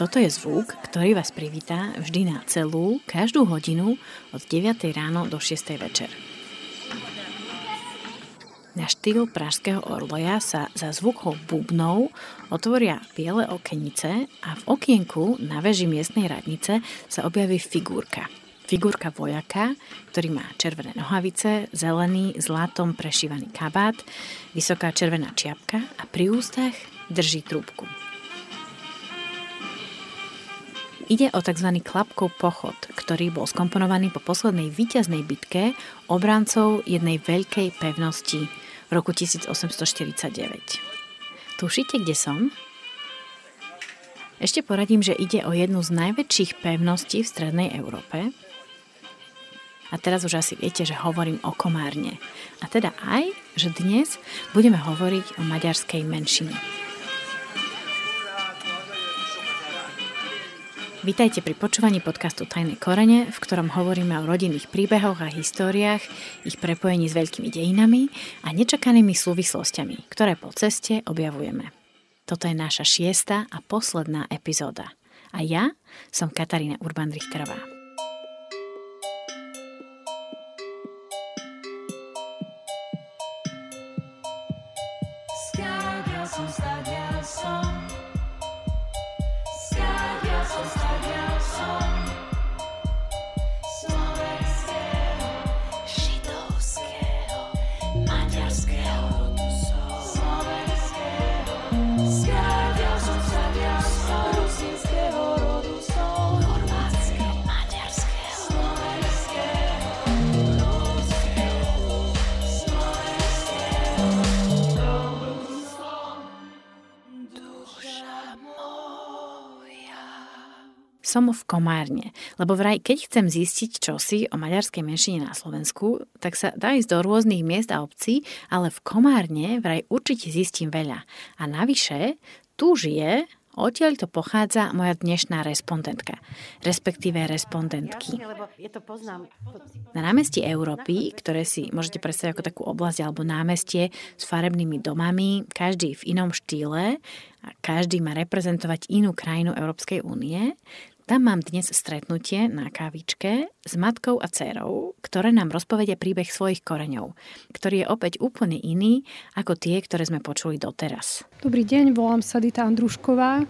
Toto je zvuk, ktorý vás privítá vždy na celú, každú hodinu od 9. ráno do 6. večer. Na štýl pražského orloja sa za zvukou bubnov otvoria biele okenice a v okienku na veži miestnej radnice sa objaví figurka. Figurka vojaka, ktorý má červené nohavice, zelený, zlatom prešívaný kabát, vysoká červená čiapka a pri ústach drží trúbku. Ide o tzv. klapkov pochod, ktorý bol skomponovaný po poslednej víťaznej bitke obrancov jednej veľkej pevnosti v roku 1849. Tušíte, kde som? Ešte poradím, že ide o jednu z najväčších pevností v strednej Európe. A teraz už asi viete, že hovorím o Komárne. A teda aj, že dnes budeme hovoriť o maďarskej menšine. Vítajte pri počúvaní podcastu Tajné korene, v ktorom hovoríme o rodinných príbehoch a históriách, ich prepojení s veľkými dejinami a nečakanými súvislostiami, ktoré po ceste objavujeme. Toto je naša šiesta a posledná epizóda. A ja som Katarína Urban-Richterová. Som v Komárne. Lebo vraj, keď chcem zistiť čosi o maďarskej menšine na Slovensku, tak sa dá ísť do rôznych miest a obcí, ale v Komárne vraj určite zistím veľa. A navyše, tu žije Odtiaľ to pochádza moja dnešná respondentka, respektíve respondentky. Na námestí Európy, ktoré si môžete predstaviť ako takú oblasť alebo námestie s farebnými domami, každý v inom štýle a každý má reprezentovať inú krajinu Európskej únie, tam mám dnes stretnutie na kávičke s matkou a dcerou, ktoré nám rozpovedia príbeh svojich koreňov, ktorý je opäť úplne iný ako tie, ktoré sme počuli doteraz. Dobrý deň, volám sa Dita Andrušková.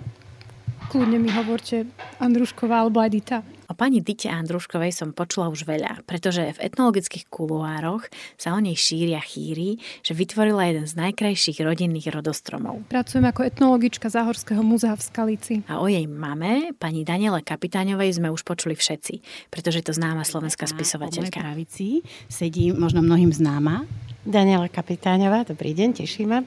Kľudne mi hovorte Andrušková alebo Edita. O pani Dite Andruškovej som počula už veľa, pretože v etnologických kuluároch sa o nej šíria chýry, že vytvorila jeden z najkrajších rodinných rodostromov. Pracujem ako etnologička Záhorského múzea v Skalici. A o jej mame, pani Daniele Kapitáňovej, sme už počuli všetci, pretože to známa slovenská spisovateľka. Pravici sedí možno mnohým známa. Daniela Kapitáňová, dobrý deň, tešíme.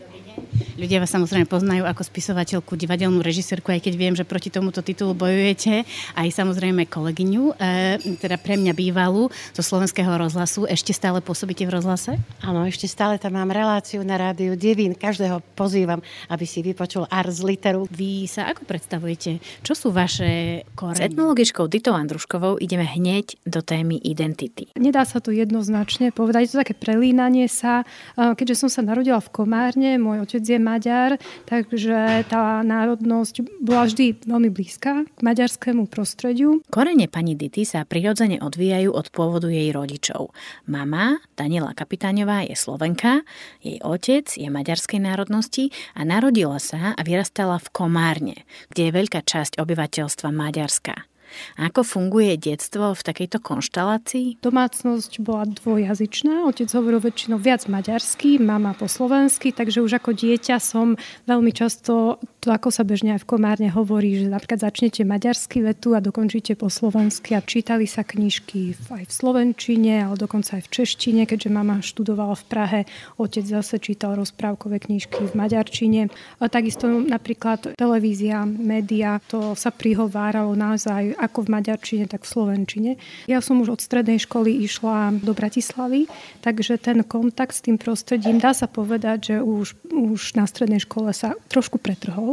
Ľudia vás samozrejme poznajú ako spisovateľku, divadelnú režisérku, aj keď viem, že proti tomuto titulu bojujete. Aj samozrejme kolegyňu, e, teda pre mňa bývalú zo slovenského rozhlasu. Ešte stále pôsobíte v rozhlase? Áno, ešte stále tam mám reláciu na rádiu Devín. Každého pozývam, aby si vypočul Ars Literu. Vy sa ako predstavujete? Čo sú vaše korene? S etnologičkou Ditou Andruškovou ideme hneď do témy identity. Nedá sa to jednoznačne povedať. Je to také prelínanie sa. Keďže som sa narodila v Komárne, môj otec je Maďar, takže tá národnosť bola vždy veľmi blízka k maďarskému prostrediu. Korene pani Dity sa prirodzene odvíjajú od pôvodu jej rodičov. Mama, Daniela Kapitáňová, je Slovenka, jej otec je maďarskej národnosti a narodila sa a vyrastala v Komárne, kde je veľká časť obyvateľstva Maďarska. Ako funguje detstvo v takejto konštalácii? Domácnosť bola dvojjazyčná. Otec hovoril väčšinou viac maďarsky, mama po slovensky, takže už ako dieťa som veľmi často, to ako sa bežne aj v Komárne hovorí, že napríklad začnete maďarsky vetu a dokončíte po slovensky a čítali sa knižky aj v slovenčine, ale dokonca aj v češtine, keďže mama študovala v Prahe, otec zase čítal rozprávkové knižky v maďarčine. A takisto napríklad televízia, média, to sa prihováralo naozaj ako v maďarčine, tak v slovenčine. Ja som už od strednej školy išla do Bratislavy, takže ten kontakt s tým prostredím, dá sa povedať, že už, už na strednej škole sa trošku pretrhol.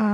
A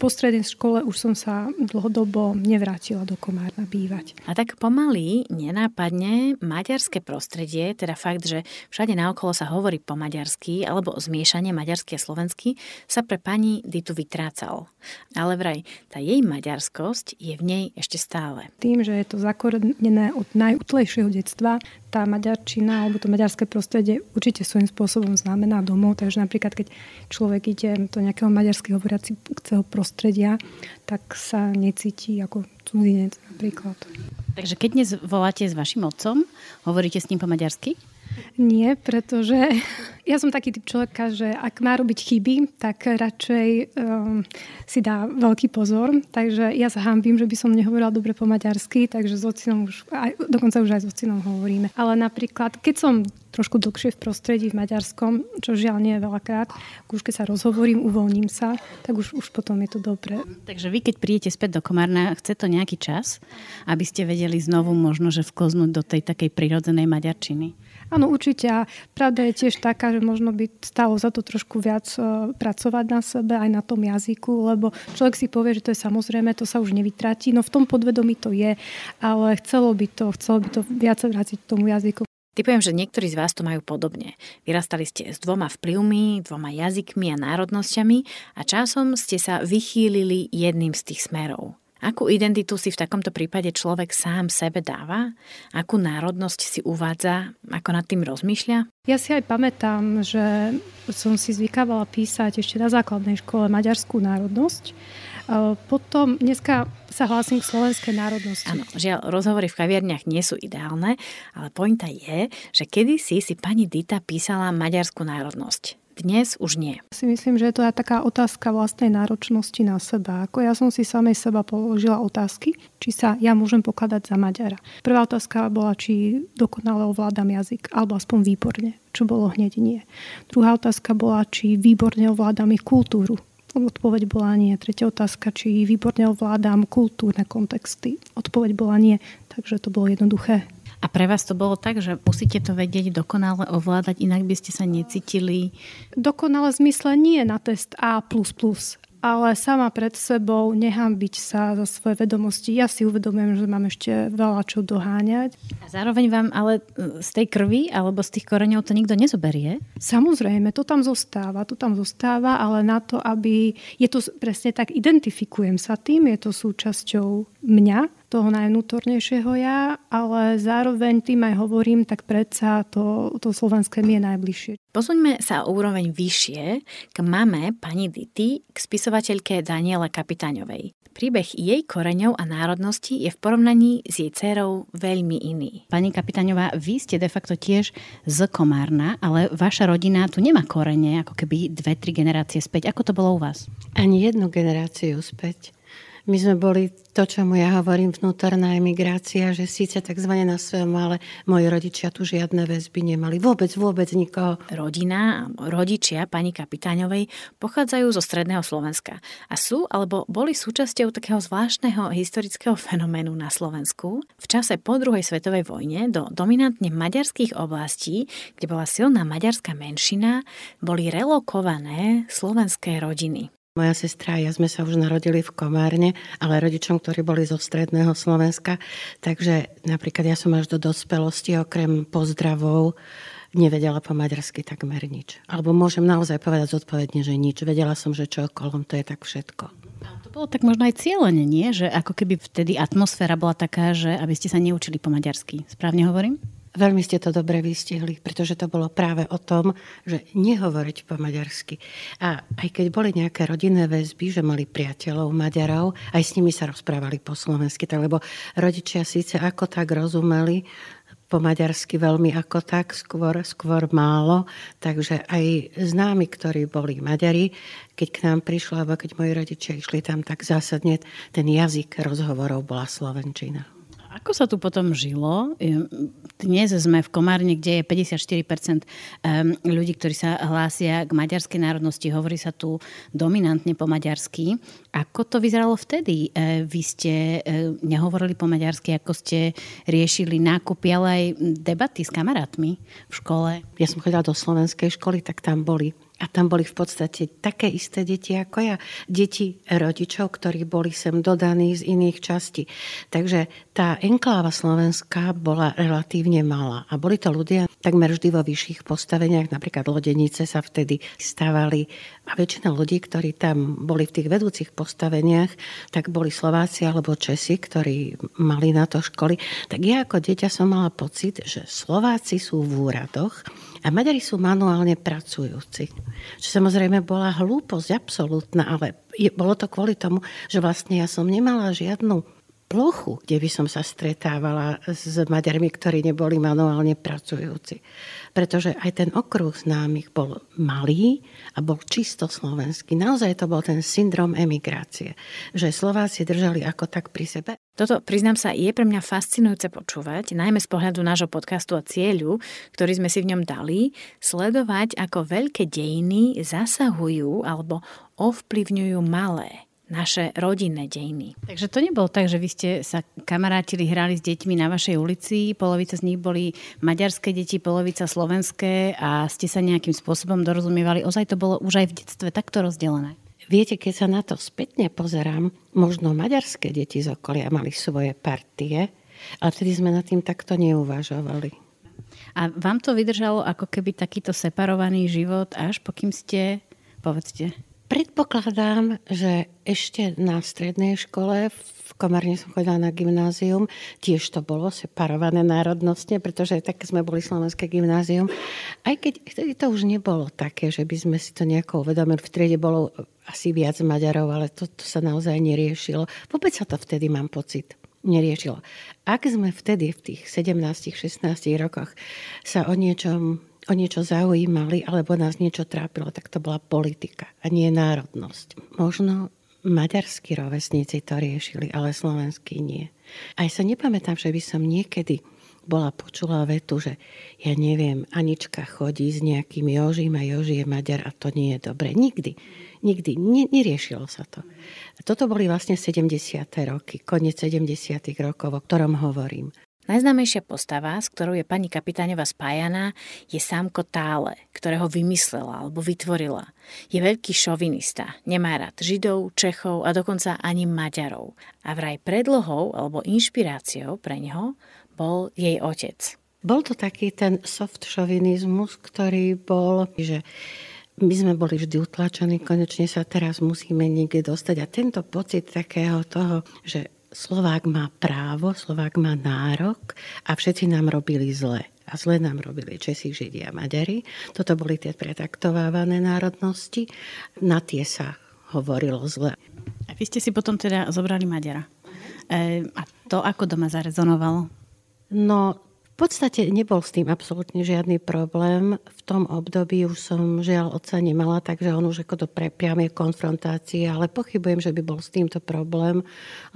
po strednej škole už som sa dlhodobo nevrátila do Komárna bývať. A tak pomaly, nenápadne, maďarské prostredie, teda fakt, že všade naokolo sa hovorí po maďarsky alebo zmiešanie maďarsky a slovenský, sa pre pani Ditu vytrácal. Ale vraj, tá jej maďarskosť je v nej ešte stále. Tým, že je to zakorenené od najútlejšieho detstva, tá maďarčina alebo to maďarské prostredie určite svojím spôsobom znamená domov. Takže napríklad, keď človek ide do nejakého maďarsky hovoriaceho prostredia, tak sa necíti ako cudzinec napríklad. Takže keď dnes voláte s vašim otcom, hovoríte s ním po maďarsky? Nie, pretože ja som taký typ človeka, že ak má robiť chyby, tak radšej um, si dá veľký pozor. Takže ja sa hambím, že by som nehovorila dobre po maďarsky, takže s ocinom už, aj, dokonca už aj s ocinom hovoríme. Ale napríklad, keď som trošku dlhšie v prostredí v maďarskom, čo žiaľ nie je veľakrát, už keď sa rozhovorím, uvoľním sa, tak už, už potom je to dobré. Takže vy, keď prídete späť do Komárna, chce to nejaký čas, aby ste vedeli znovu možno, že vkoznúť do tej takej prirodzenej maďarčiny? Áno, určite. A pravda je tiež taká, že možno by stalo za to trošku viac e, pracovať na sebe, aj na tom jazyku, lebo človek si povie, že to je samozrejme, to sa už nevytratí. No v tom podvedomí to je, ale chcelo by to, chcelo by to viac vrátiť k tomu jazyku. Typujem, že niektorí z vás to majú podobne. Vyrastali ste s dvoma vplyvmi, dvoma jazykmi a národnosťami a časom ste sa vychýlili jedným z tých smerov. Akú identitu si v takomto prípade človek sám sebe dáva? Akú národnosť si uvádza? Ako nad tým rozmýšľa? Ja si aj pamätám, že som si zvykávala písať ešte na základnej škole maďarskú národnosť. Potom dneska sa hlásim k slovenskej národnosti. Áno, žiaľ, rozhovory v kaviarniach nie sú ideálne, ale pointa je, že kedysi si pani Dita písala maďarskú národnosť. Dnes už nie. Si myslím, že je to aj taká otázka vlastnej náročnosti na seba. Ako ja som si samej seba položila otázky, či sa ja môžem pokladať za Maďara. Prvá otázka bola, či dokonale ovládam jazyk, alebo aspoň výborne, čo bolo hneď nie. Druhá otázka bola, či výborne ovládam ich kultúru, Odpoveď bola nie. Tretia otázka, či výborne ovládam kultúrne kontexty. Odpoveď bola nie. Takže to bolo jednoduché. A pre vás to bolo tak, že musíte to vedieť dokonale ovládať, inak by ste sa necítili? Dokonale zmysle nie na test A++, ale sama pred sebou nehambiť sa za svoje vedomosti. Ja si uvedomujem, že mám ešte veľa čo doháňať. A zároveň vám ale e, z tej krvi alebo z tých koreňov to nikto nezoberie? Samozrejme, to tam zostáva, to tam zostáva, ale na to, aby... Je to presne tak, identifikujem sa tým, je to súčasťou mňa, toho najvnútornejšieho ja, ale zároveň tým aj hovorím, tak predsa to, to slovenské mi je najbližšie. Posuňme sa o úroveň vyššie k mame pani Dity, k spisovateľke Daniele Kapitáňovej. Príbeh jej koreňov a národnosti je v porovnaní s jej dcerou veľmi iný. Pani Kapitáňová, vy ste de facto tiež z Komárna, ale vaša rodina tu nemá korene, ako keby dve, tri generácie späť. Ako to bolo u vás? Ani jednu generáciu späť. My sme boli to, čo mu ja hovorím, vnútorná emigrácia, že síce tzv. na svojom, ale moji rodičia tu žiadne väzby nemali. Vôbec, vôbec nikoho. Rodina, rodičia pani Kapitáňovej pochádzajú zo stredného Slovenska a sú alebo boli súčasťou takého zvláštneho historického fenoménu na Slovensku. V čase po druhej svetovej vojne do dominantne maďarských oblastí, kde bola silná maďarská menšina, boli relokované slovenské rodiny. Moja sestra a ja sme sa už narodili v Komárne, ale rodičom, ktorí boli zo stredného Slovenska. Takže napríklad ja som až do dospelosti okrem pozdravov nevedela po maďarsky takmer nič. Alebo môžem naozaj povedať zodpovedne, že nič. Vedela som, že čo okolom, to je tak všetko. to bolo tak možno aj cieľene, nie? Že ako keby vtedy atmosféra bola taká, že aby ste sa neučili po maďarsky. Správne hovorím? Veľmi ste to dobre vystihli, pretože to bolo práve o tom, že nehovoriť po maďarsky. A aj keď boli nejaké rodinné väzby, že mali priateľov Maďarov, aj s nimi sa rozprávali po slovensky, tak, lebo rodičia síce ako tak rozumeli, po maďarsky veľmi ako tak, skôr, skôr málo. Takže aj známi, ktorí boli Maďari, keď k nám prišli, alebo keď moji rodičia išli tam, tak zásadne ten jazyk rozhovorov bola Slovenčina. Ako sa tu potom žilo? Dnes sme v Komárne, kde je 54% ľudí, ktorí sa hlásia k maďarskej národnosti. Hovorí sa tu dominantne po maďarsky. Ako to vyzeralo vtedy? E, vy ste nehovorili po maďarsky, ako ste riešili nákupy, ale aj debaty s kamarátmi v škole? Ja som chodila do slovenskej školy, tak tam boli A tam boli v podstate také isté deti ako ja. Deti rodičov, ktorí boli sem dodaní z iných častí. Takže tá enkláva slovenská bola relatívne malá. A boli to ľudia takmer vždy vo vyšších postaveniach. Napríklad lodenice sa vtedy stávali. A väčšina ľudí, ktorí tam boli v tých vedúcich postaveniach, tak boli Slováci alebo Česi, ktorí mali na to školy. Tak ja ako dieťa som mala pocit, že Slováci sú v úradoch a Maďari sú manuálne pracujúci. Čo samozrejme bola hlúposť absolútna, ale je, bolo to kvôli tomu, že vlastne ja som nemala žiadnu plochu, kde by som sa stretávala s Maďarmi, ktorí neboli manuálne pracujúci. Pretože aj ten okruh známych bol malý a bol čisto slovenský. Naozaj to bol ten syndrom emigrácie, že Slováci držali ako tak pri sebe. Toto, priznám sa, je pre mňa fascinujúce počúvať, najmä z pohľadu nášho podcastu a cieľu, ktorý sme si v ňom dali, sledovať, ako veľké dejiny zasahujú alebo ovplyvňujú malé naše rodinné dejiny. Takže to nebolo tak, že vy ste sa kamarátili, hrali s deťmi na vašej ulici, polovica z nich boli maďarské deti, polovica slovenské a ste sa nejakým spôsobom dorozumievali. Ozaj to bolo už aj v detstve takto rozdelené? Viete, keď sa na to spätne pozerám, možno maďarské deti z okolia mali svoje partie, ale vtedy sme nad tým takto neuvažovali. A vám to vydržalo ako keby takýto separovaný život, až pokým ste, povedzte, Predpokladám, že ešte na strednej škole, v Komárne som chodila na gymnázium, tiež to bolo separované národnostne, pretože také sme boli slovenské gymnázium. Aj keď vtedy to už nebolo také, že by sme si to nejako uvedomili. V triede bolo asi viac Maďarov, ale to, to sa naozaj neriešilo. Vôbec sa to vtedy, mám pocit, neriešilo. Ak sme vtedy v tých 17-16 rokoch sa o niečom o niečo zaujímali alebo nás niečo trápilo, tak to bola politika a nie národnosť. Možno maďarskí rovesníci to riešili, ale slovenskí nie. Aj sa nepamätám, že by som niekedy bola počula vetu, že ja neviem, Anička chodí s nejakým Jožím a Joži je Maďar a to nie je dobre. Nikdy. Nikdy. Ne, neriešilo sa to. A toto boli vlastne 70. roky, koniec 70. rokov, o ktorom hovorím. Najznámejšia postava, s ktorou je pani kapitáňová spájaná, je Sámko Tále, ktorého vymyslela alebo vytvorila. Je veľký šovinista, nemá rád Židov, Čechov a dokonca ani Maďarov. A vraj predlohou alebo inšpiráciou pre neho bol jej otec. Bol to taký ten soft šovinizmus, ktorý bol, že my sme boli vždy utlačení, konečne sa teraz musíme niekde dostať. A tento pocit takého toho, že Slovák má právo, Slovák má nárok a všetci nám robili zle. A zle nám robili Česi, Židia a Maďari. Toto boli tie pretaktovávané národnosti. Na tie sa hovorilo zle. A vy ste si potom teda zobrali Maďara. E, a to ako doma zarezonovalo? No, podstate nebol s tým absolútne žiadny problém. V tom období už som žiaľ otca nemala, takže on už ako do priamej konfrontácie, ale pochybujem, že by bol s týmto problém,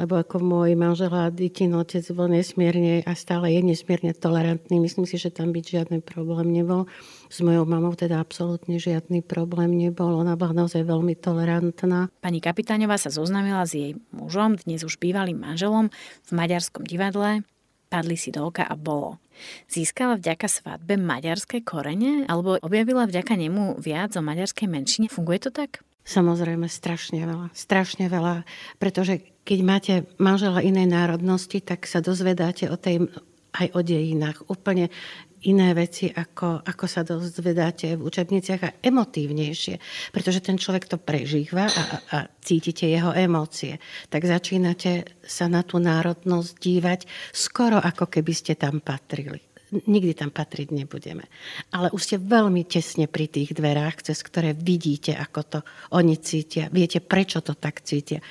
lebo ako môj manžel a Ditin otec bol nesmierne a stále je nesmierne tolerantný. Myslím si, že tam byť žiadny problém nebol. S mojou mamou teda absolútne žiadny problém nebol. Ona bola naozaj veľmi tolerantná. Pani Kapitáňová sa zoznamila s jej mužom, dnes už bývalým manželom, v Maďarskom divadle padli si do oka a bolo. Získala vďaka svadbe maďarské korene alebo objavila vďaka nemu viac o maďarskej menšine? Funguje to tak? Samozrejme, strašne veľa. Strašne veľa, pretože keď máte manžela inej národnosti, tak sa dozvedáte o tej aj o dejinách. Úplne iné veci, ako, ako sa dozvedáte v učebniciach a emotívnejšie, pretože ten človek to prežíva a, a, a cítite jeho emócie. Tak začínate sa na tú národnosť dívať skoro ako keby ste tam patrili nikdy tam patriť nebudeme. Ale už ste veľmi tesne pri tých dverách, cez ktoré vidíte, ako to oni cítia. Viete, prečo to tak cítia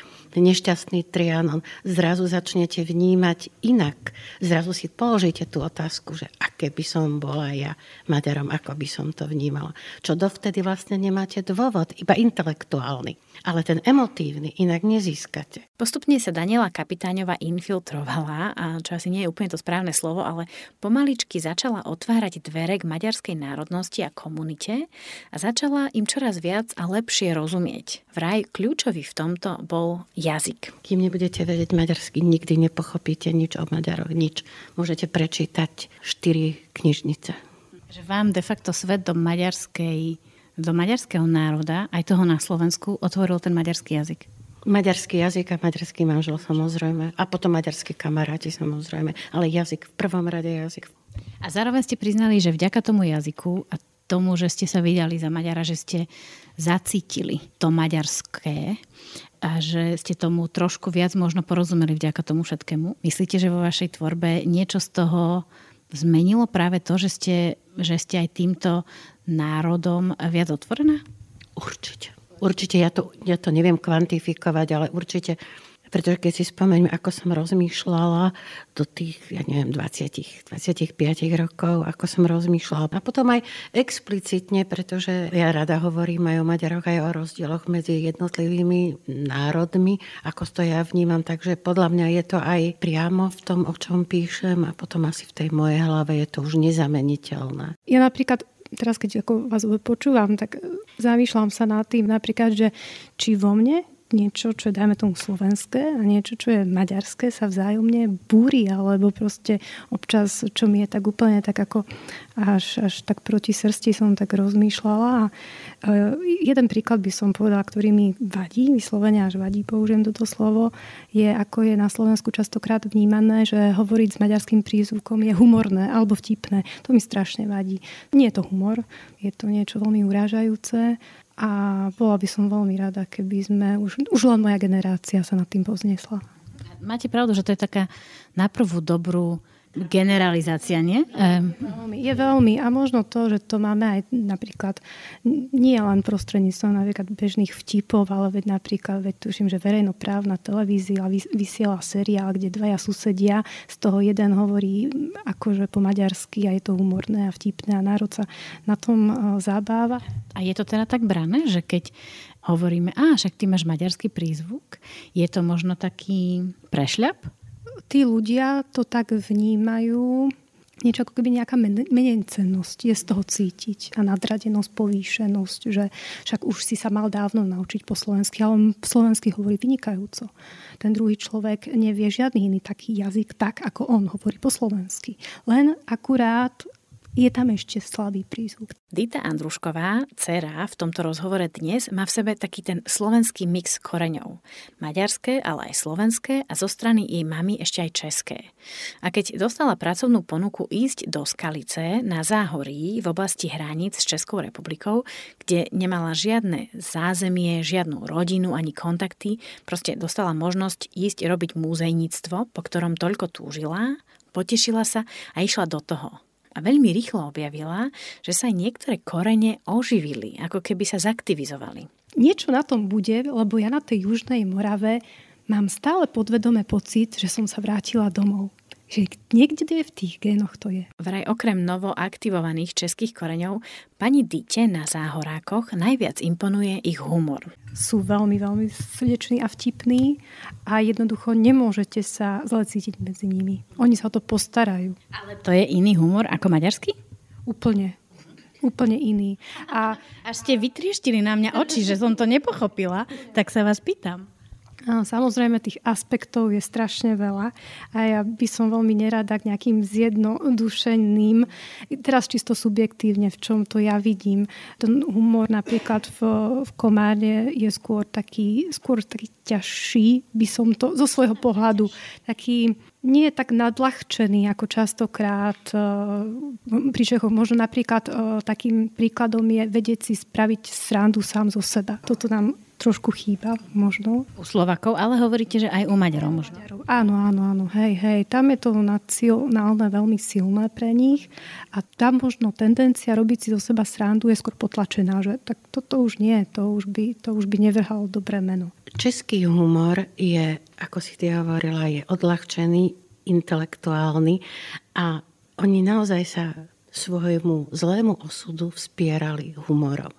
nešťastný trianon, zrazu začnete vnímať inak. Zrazu si položíte tú otázku, že aké by som bola ja Maďarom, ako by som to vnímala. Čo dovtedy vlastne nemáte dôvod, iba intelektuálny. Ale ten emotívny inak nezískate. Postupne sa Daniela Kapitáňová infiltrovala, a čo asi nie je úplne to správne slovo, ale pomaličky začala otvárať dvere k maďarskej národnosti a komunite a začala im čoraz viac a lepšie rozumieť. Vraj kľúčový v tomto bol jazyk. Kým nebudete vedieť maďarsky, nikdy nepochopíte nič o Maďaroch, nič. Môžete prečítať štyri knižnice. Že vám de facto svet do maďarskej do maďarského národa, aj toho na Slovensku, otvoril ten maďarský jazyk? Maďarský jazyk a maďarský manžel samozrejme. A potom maďarskí kamaráti samozrejme. Ale jazyk, v prvom rade jazyk. A zároveň ste priznali, že vďaka tomu jazyku a tomu, že ste sa vydali za Maďara, že ste zacítili to maďarské a že ste tomu trošku viac možno porozumeli vďaka tomu všetkému. Myslíte, že vo vašej tvorbe niečo z toho zmenilo práve to, že ste, že ste aj týmto národom viac otvorená? Určite. Určite, ja to, ja to neviem kvantifikovať, ale určite pretože keď si spomeňme, ako som rozmýšľala do tých, ja neviem, 20, 25 rokov, ako som rozmýšľala. A potom aj explicitne, pretože ja rada hovorím aj o Maďaroch, aj o rozdieloch medzi jednotlivými národmi, ako to ja vnímam. Takže podľa mňa je to aj priamo v tom, o čom píšem a potom asi v tej mojej hlave je to už nezameniteľné. Ja napríklad teraz keď ako vás počúvam, tak zamýšľam sa nad tým napríklad, že či vo mne niečo, čo je, dajme tomu, slovenské a niečo, čo je maďarské, sa vzájomne búri, alebo proste občas, čo mi je tak úplne tak ako až, až tak proti srsti som tak rozmýšľala. A e, jeden príklad by som povedala, ktorý mi vadí, vyslovene až vadí, použijem toto slovo, je ako je na Slovensku častokrát vnímané, že hovoriť s maďarským prízvukom je humorné alebo vtipné. To mi strašne vadí. Nie je to humor, je to niečo veľmi urážajúce a bola by som veľmi rada, keby sme, už, už len moja generácia sa nad tým poznesla. Máte pravdu, že to je taká naprvú dobrú generalizácia, nie? Veľmi, je veľmi. A možno to, že to máme aj napríklad nie len prostredníctvom napríklad bežných vtipov, ale veď napríklad, veď tuším, že verejnoprávna televízia vysiela seriál, kde dvaja susedia, z toho jeden hovorí akože po maďarsky a je to humorné a vtipné a národ sa na tom e, zabáva. A je to teda tak brané, že keď hovoríme, a však ty máš maďarský prízvuk, je to možno taký prešľap? Tí ľudia to tak vnímajú, niečo ako keby nejaká menencennosť je z toho cítiť a nadradenosť, povýšenosť, že však už si sa mal dávno naučiť po slovensky, ale on slovensky hovorí vynikajúco. Ten druhý človek nevie žiadny iný taký jazyk tak, ako on hovorí po slovensky. Len akurát je tam ešte slabý prízvuk. Dita Andrušková, dcera, v tomto rozhovore dnes má v sebe taký ten slovenský mix koreňov. Maďarské, ale aj slovenské a zo strany jej mamy ešte aj české. A keď dostala pracovnú ponuku ísť do Skalice na Záhorí v oblasti hraníc s Českou republikou, kde nemala žiadne zázemie, žiadnu rodinu ani kontakty, proste dostala možnosť ísť robiť múzejníctvo, po ktorom toľko túžila, potešila sa a išla do toho a veľmi rýchlo objavila, že sa aj niektoré korene oživili, ako keby sa zaktivizovali. Niečo na tom bude, lebo ja na tej Južnej Morave mám stále podvedome pocit, že som sa vrátila domov že niekde v tých génoch to je. Vraj okrem novo aktivovaných českých koreňov pani Dite na záhorákoch najviac imponuje ich humor. Sú veľmi, veľmi srdeční a vtipní a jednoducho nemôžete sa zle cítiť medzi nimi. Oni sa o to postarajú. Ale to je iný humor ako maďarský? Úplne úplne iný. A až ste vytrieštili na mňa oči, že som to nepochopila, tak sa vás pýtam. Samozrejme, tých aspektov je strašne veľa a ja by som veľmi nerada k nejakým zjednodušeným, teraz čisto subjektívne, v čom to ja vidím. Ten humor napríklad v, v Komárne je skôr taký, skôr taký ťažší, by som to zo svojho pohľadu, taký nie je tak nadľahčený ako častokrát e, pri Čechoch. Možno napríklad e, takým príkladom je vedieť si spraviť srandu sám zo seba. Toto nám trošku chýba možno. U Slovakov, ale hovoríte, že aj u Maďarov možno. Áno, áno, áno, hej, hej. Tam je to nacionálne veľmi silné pre nich a tam možno tendencia robiť si zo seba srandu je skôr potlačená, že tak toto už nie, to už by, to už by nevrhalo dobré meno. Český humor je, ako si ty hovorila, je odľahčený, intelektuálny a oni naozaj sa svojmu zlému osudu vspierali humorom.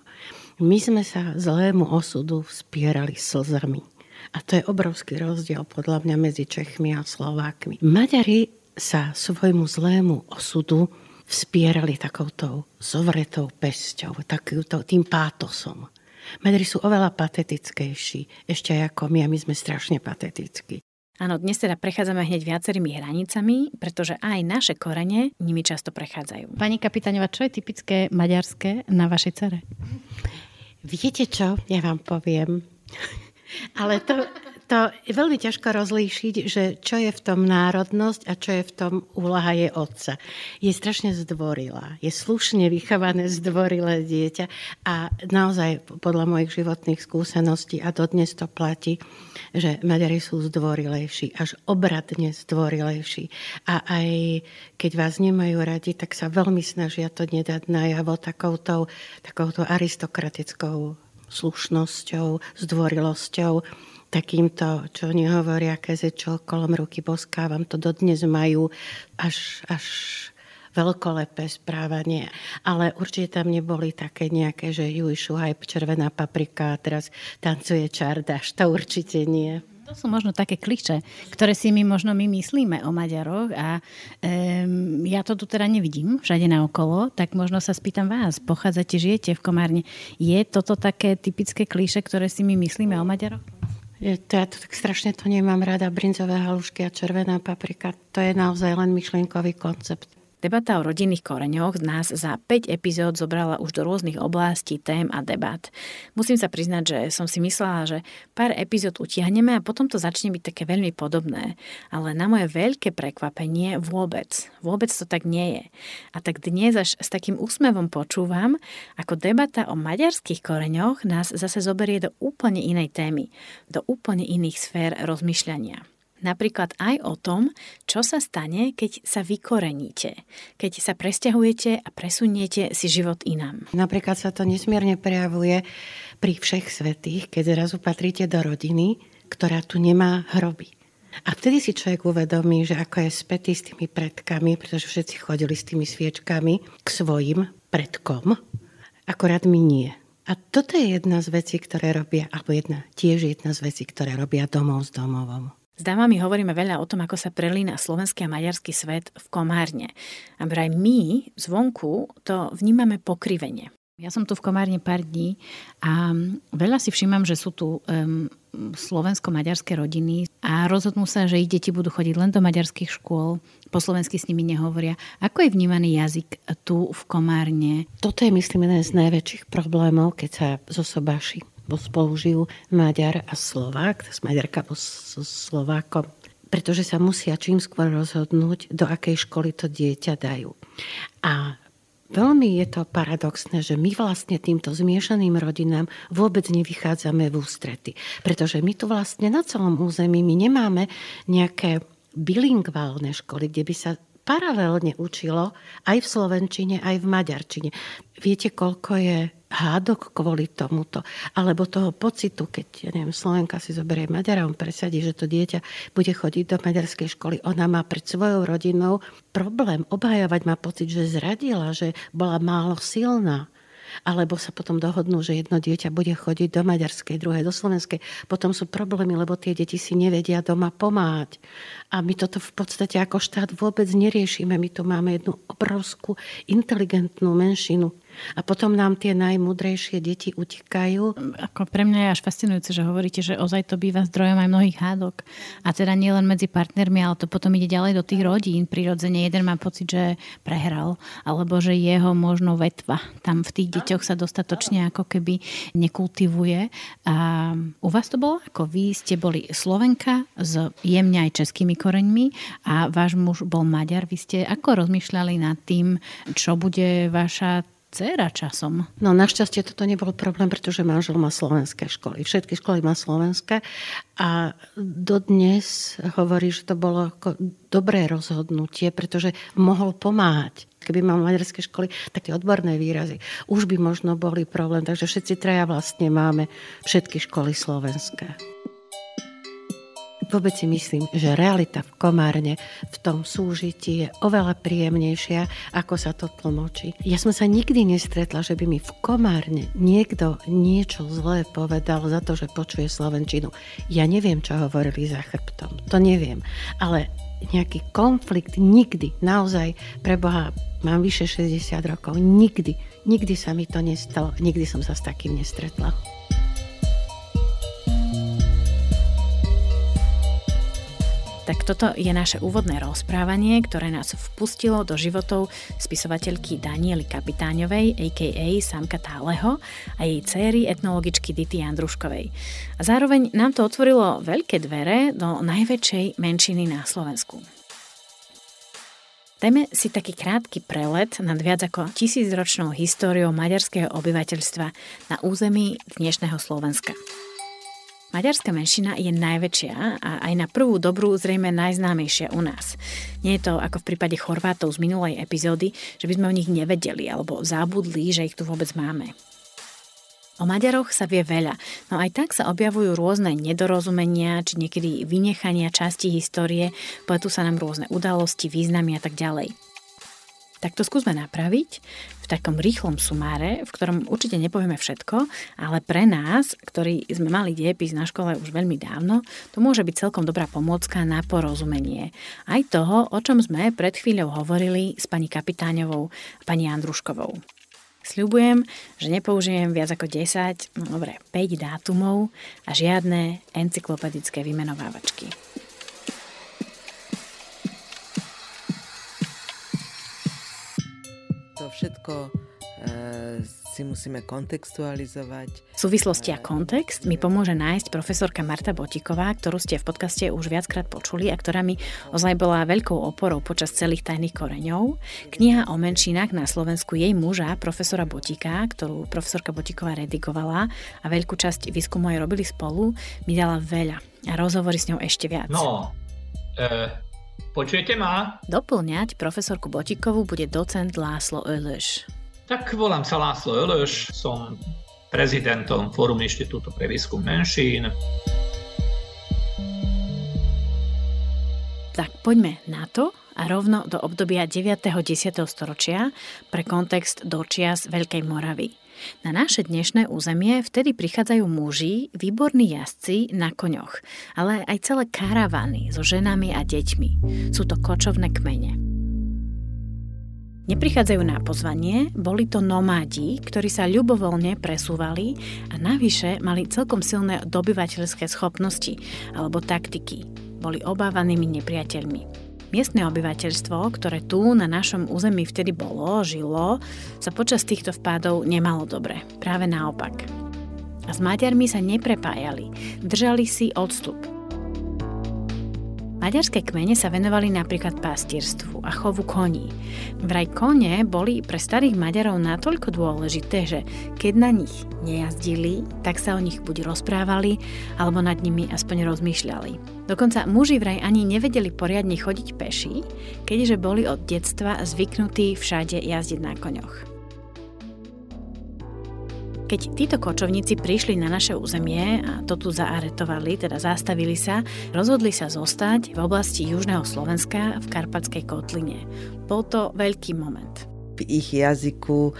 My sme sa zlému osudu vspierali slzami. A to je obrovský rozdiel podľa mňa medzi Čechmi a Slovákmi. Maďari sa svojmu zlému osudu vspierali takouto zovretou pesťou, takýmto, tým pátosom. Maďari sú oveľa patetickejší, ešte aj ako my, a my sme strašne patetickí. Áno, dnes teda prechádzame hneď viacerými hranicami, pretože aj naše korene nimi často prechádzajú. Pani kapitáňová, čo je typické maďarské na vašej cere? Viete čo? Ja vám poviem. Ale to, to je veľmi ťažko rozlíšiť, že čo je v tom národnosť a čo je v tom úloha je otca. Je strašne zdvorilá, je slušne vychované zdvorilé dieťa a naozaj podľa mojich životných skúseností a dodnes to platí, že Maďari sú zdvorilejší, až obratne zdvorilejší. A aj keď vás nemajú radi, tak sa veľmi snažia to nedať najavo takouto, takouto aristokratickou slušnosťou, zdvorilosťou takýmto, čo oni hovoria, keze čo kolom ruky boskávam, to dodnes majú až, až veľkolepé správanie. Ale určite tam neboli také nejaké, že juj, šuhaj, červená paprika a teraz tancuje čardaš. To určite nie. To sú možno také kliše, ktoré si my možno my myslíme o Maďaroch a um, ja to tu teda nevidím všade naokolo, tak možno sa spýtam vás, pochádzate, žijete v Komárne. Je toto také typické kliše, ktoré si my myslíme o Maďaroch? Je, to, ja to tak strašne to nemám rada, brinzové halušky a červená paprika. To je naozaj len myšlienkový koncept. Debata o rodinných koreňoch nás za 5 epizód zobrala už do rôznych oblastí, tém a debat. Musím sa priznať, že som si myslela, že pár epizód utiahneme a potom to začne byť také veľmi podobné. Ale na moje veľké prekvapenie vôbec. Vôbec to tak nie je. A tak dnes až s takým úsmevom počúvam, ako debata o maďarských koreňoch nás zase zoberie do úplne inej témy, do úplne iných sfér rozmýšľania. Napríklad aj o tom, čo sa stane, keď sa vykoreníte, keď sa presťahujete a presuniete si život inám. Napríklad sa to nesmierne prejavuje pri všech svetých, keď zrazu patríte do rodiny, ktorá tu nemá hroby. A vtedy si človek uvedomí, že ako je spätý s tými predkami, pretože všetci chodili s tými sviečkami k svojim predkom, akorát my nie. A toto je jedna z vecí, ktoré robia, alebo jedna, tiež jedna z vecí, ktoré robia domov s domovom. S dámami hovoríme veľa o tom, ako sa prelína slovenský a maďarský svet v Komárne. A vraj my zvonku to vnímame pokrivene. Ja som tu v Komárne pár dní a veľa si všímam, že sú tu um, slovensko-maďarské rodiny a rozhodnú sa, že ich deti budú chodiť len do maďarských škôl, po slovensky s nimi nehovoria. Ako je vnímaný jazyk tu v Komárne? Toto je, myslím, jeden z najväčších problémov, keď sa zosobáši spolu žijú Maďar a Slovák, Maďarka so Slovákom, pretože sa musia čím skôr rozhodnúť, do akej školy to dieťa dajú. A Veľmi je to paradoxné, že my vlastne týmto zmiešaným rodinám vôbec nevychádzame v ústrety. Pretože my tu vlastne na celom území my nemáme nejaké bilingválne školy, kde by sa paralelne učilo aj v slovenčine, aj v maďarčine. Viete, koľko je hádok kvôli tomuto, alebo toho pocitu, keď, ja neviem, Slovenka si zoberie Maďara, on presadí, že to dieťa bude chodiť do maďarskej školy, ona má pred svojou rodinou problém obhajovať, má pocit, že zradila, že bola málo silná alebo sa potom dohodnú, že jedno dieťa bude chodiť do maďarskej, druhé do slovenskej. Potom sú problémy, lebo tie deti si nevedia doma pomáhať. A my toto v podstate ako štát vôbec neriešime. My tu máme jednu obrovskú inteligentnú menšinu, a potom nám tie najmudrejšie deti utekajú. Ako pre mňa je až fascinujúce, že hovoríte, že ozaj to býva zdrojom aj mnohých hádok. A teda nielen medzi partnermi, ale to potom ide ďalej do tých rodín. Prirodzene jeden má pocit, že prehral, alebo že jeho možno vetva tam v tých deťoch sa dostatočne ako keby nekultivuje. A u vás to bolo ako? Vy ste boli Slovenka s jemne aj českými koreňmi a váš muž bol Maďar. Vy ste ako rozmýšľali nad tým, čo bude vaša dcera časom. No našťastie toto nebol problém, pretože manžel má slovenské školy. Všetky školy má slovenské a dodnes hovorí, že to bolo ako dobré rozhodnutie, pretože mohol pomáhať keby mal maďarské školy, tak tie odborné výrazy už by možno boli problém. Takže všetci traja vlastne máme všetky školy slovenské. Vôbec si myslím, že realita v Komárne v tom súžití je oveľa príjemnejšia, ako sa to tlmočí. Ja som sa nikdy nestretla, že by mi v Komárne niekto niečo zlé povedal za to, že počuje Slovenčinu. Ja neviem, čo hovorili za chrbtom. To neviem. Ale nejaký konflikt nikdy, naozaj, pre Boha, mám vyše 60 rokov, nikdy, nikdy sa mi to nestalo, nikdy som sa s takým nestretla. Tak toto je naše úvodné rozprávanie, ktoré nás vpustilo do životov spisovateľky Daniely Kapitáňovej, a.k.a. Samka Táleho a jej céry etnologičky Dity Andruškovej. A zároveň nám to otvorilo veľké dvere do najväčšej menšiny na Slovensku. Dajme si taký krátky prelet nad viac ako tisícročnou históriou maďarského obyvateľstva na území dnešného Slovenska. Maďarská menšina je najväčšia a aj na prvú dobrú zrejme najznámejšia u nás. Nie je to ako v prípade Chorvátov z minulej epizódy, že by sme o nich nevedeli alebo zabudli, že ich tu vôbec máme. O Maďaroch sa vie veľa, no aj tak sa objavujú rôzne nedorozumenia či niekedy vynechania časti histórie, pletú sa nám rôzne udalosti, významy a tak ďalej. Tak to skúsme napraviť v takom rýchlom sumáre, v ktorom určite nepovieme všetko, ale pre nás, ktorí sme mali diepis na škole už veľmi dávno, to môže byť celkom dobrá pomôcka na porozumenie. Aj toho, o čom sme pred chvíľou hovorili s pani Kapitáňovou a pani Andruškovou. Sľubujem, že nepoužijem viac ako 10, no dobre, 5 dátumov a žiadne encyklopedické vymenovávačky. Všetko e, si musíme kontextualizovať. Súvislosti a kontext mi pomôže nájsť profesorka Marta Botiková, ktorú ste v podcaste už viackrát počuli a ktorá mi ozaj bola veľkou oporou počas celých tajných koreňov. Kniha o menšinách na Slovensku jej muža, profesora Botika, ktorú profesorka Botiková redigovala a veľkú časť výskumu aj robili spolu, mi dala veľa a rozhovory s ňou ešte viac. No, e, Počujete ma? Doplňať profesorku Botikovú bude docent Láslo Ölöš. Tak volám sa Láslo Ölöš, som prezidentom Fórum Inštitútu pre výskum menšín. Tak poďme na to a rovno do obdobia 9. 10. storočia pre kontext do čias Veľkej Moravy. Na naše dnešné územie vtedy prichádzajú muži, výborní jazdci na koňoch, ale aj celé karavany so ženami a deťmi. Sú to kočovné kmene. Neprichádzajú na pozvanie, boli to nomádi, ktorí sa ľubovoľne presúvali a navyše mali celkom silné dobyvateľské schopnosti alebo taktiky. Boli obávanými nepriateľmi. Miestne obyvateľstvo, ktoré tu na našom území vtedy bolo, žilo, sa počas týchto vpádov nemalo dobre. Práve naopak. A s Maďarmi sa neprepájali, držali si odstup. Maďarské kmene sa venovali napríklad pastierstvu a chovu koní. Vraj kone boli pre starých Maďarov natoľko dôležité, že keď na nich nejazdili, tak sa o nich buď rozprávali, alebo nad nimi aspoň rozmýšľali. Dokonca muži vraj ani nevedeli poriadne chodiť peši, keďže boli od detstva zvyknutí všade jazdiť na koňoch. Keď títo kočovníci prišli na naše územie a to tu zaaretovali, teda zastavili sa, rozhodli sa zostať v oblasti Južného Slovenska v Karpatskej kotline. Bol to veľký moment v ich jazyku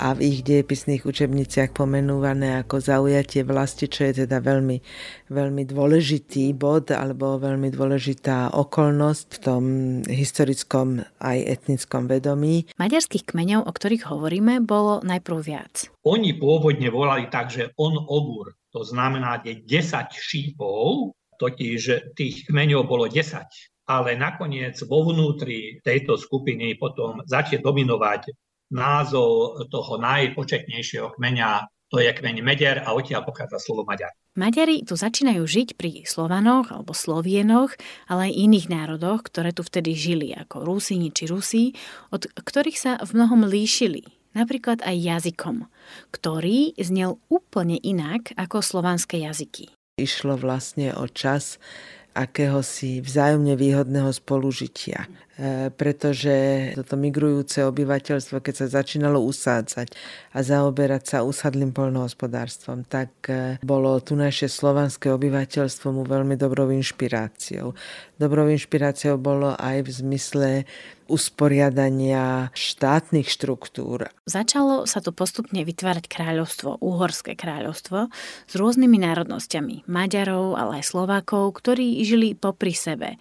a v ich dejepisných učebniciach pomenúvané ako zaujatie vlasti, čo je teda veľmi, veľmi dôležitý bod alebo veľmi dôležitá okolnosť v tom historickom aj etnickom vedomí. Maďarských kmeňov, o ktorých hovoríme, bolo najprv viac. Oni pôvodne volali tak, že on obur, to znamená 10 šípov, totiž tých kmeňov bolo 10 ale nakoniec vo vnútri tejto skupiny potom začne dominovať názov toho najpočetnejšieho kmeňa, to je kmeň Meder a odtiaľ pochádza slovo Maďar. Maďari tu začínajú žiť pri Slovanoch alebo Slovienoch, ale aj iných národoch, ktoré tu vtedy žili, ako Rusíni či Rusí, od ktorých sa v mnohom líšili, napríklad aj jazykom, ktorý znel úplne inak ako slovanské jazyky. Išlo vlastne o čas akéhosi vzájomne výhodného spolužitia. E, pretože toto migrujúce obyvateľstvo, keď sa začínalo usádzať a zaoberať sa usadlým poľnohospodárstvom, tak e, bolo tu naše slovanské obyvateľstvo mu veľmi dobrou inšpiráciou. Dobrou inšpiráciou bolo aj v zmysle usporiadania štátnych štruktúr. Začalo sa tu postupne vytvárať kráľovstvo, úhorské kráľovstvo, s rôznymi národnosťami, Maďarov, ale aj Slovákov, ktorí žili popri sebe.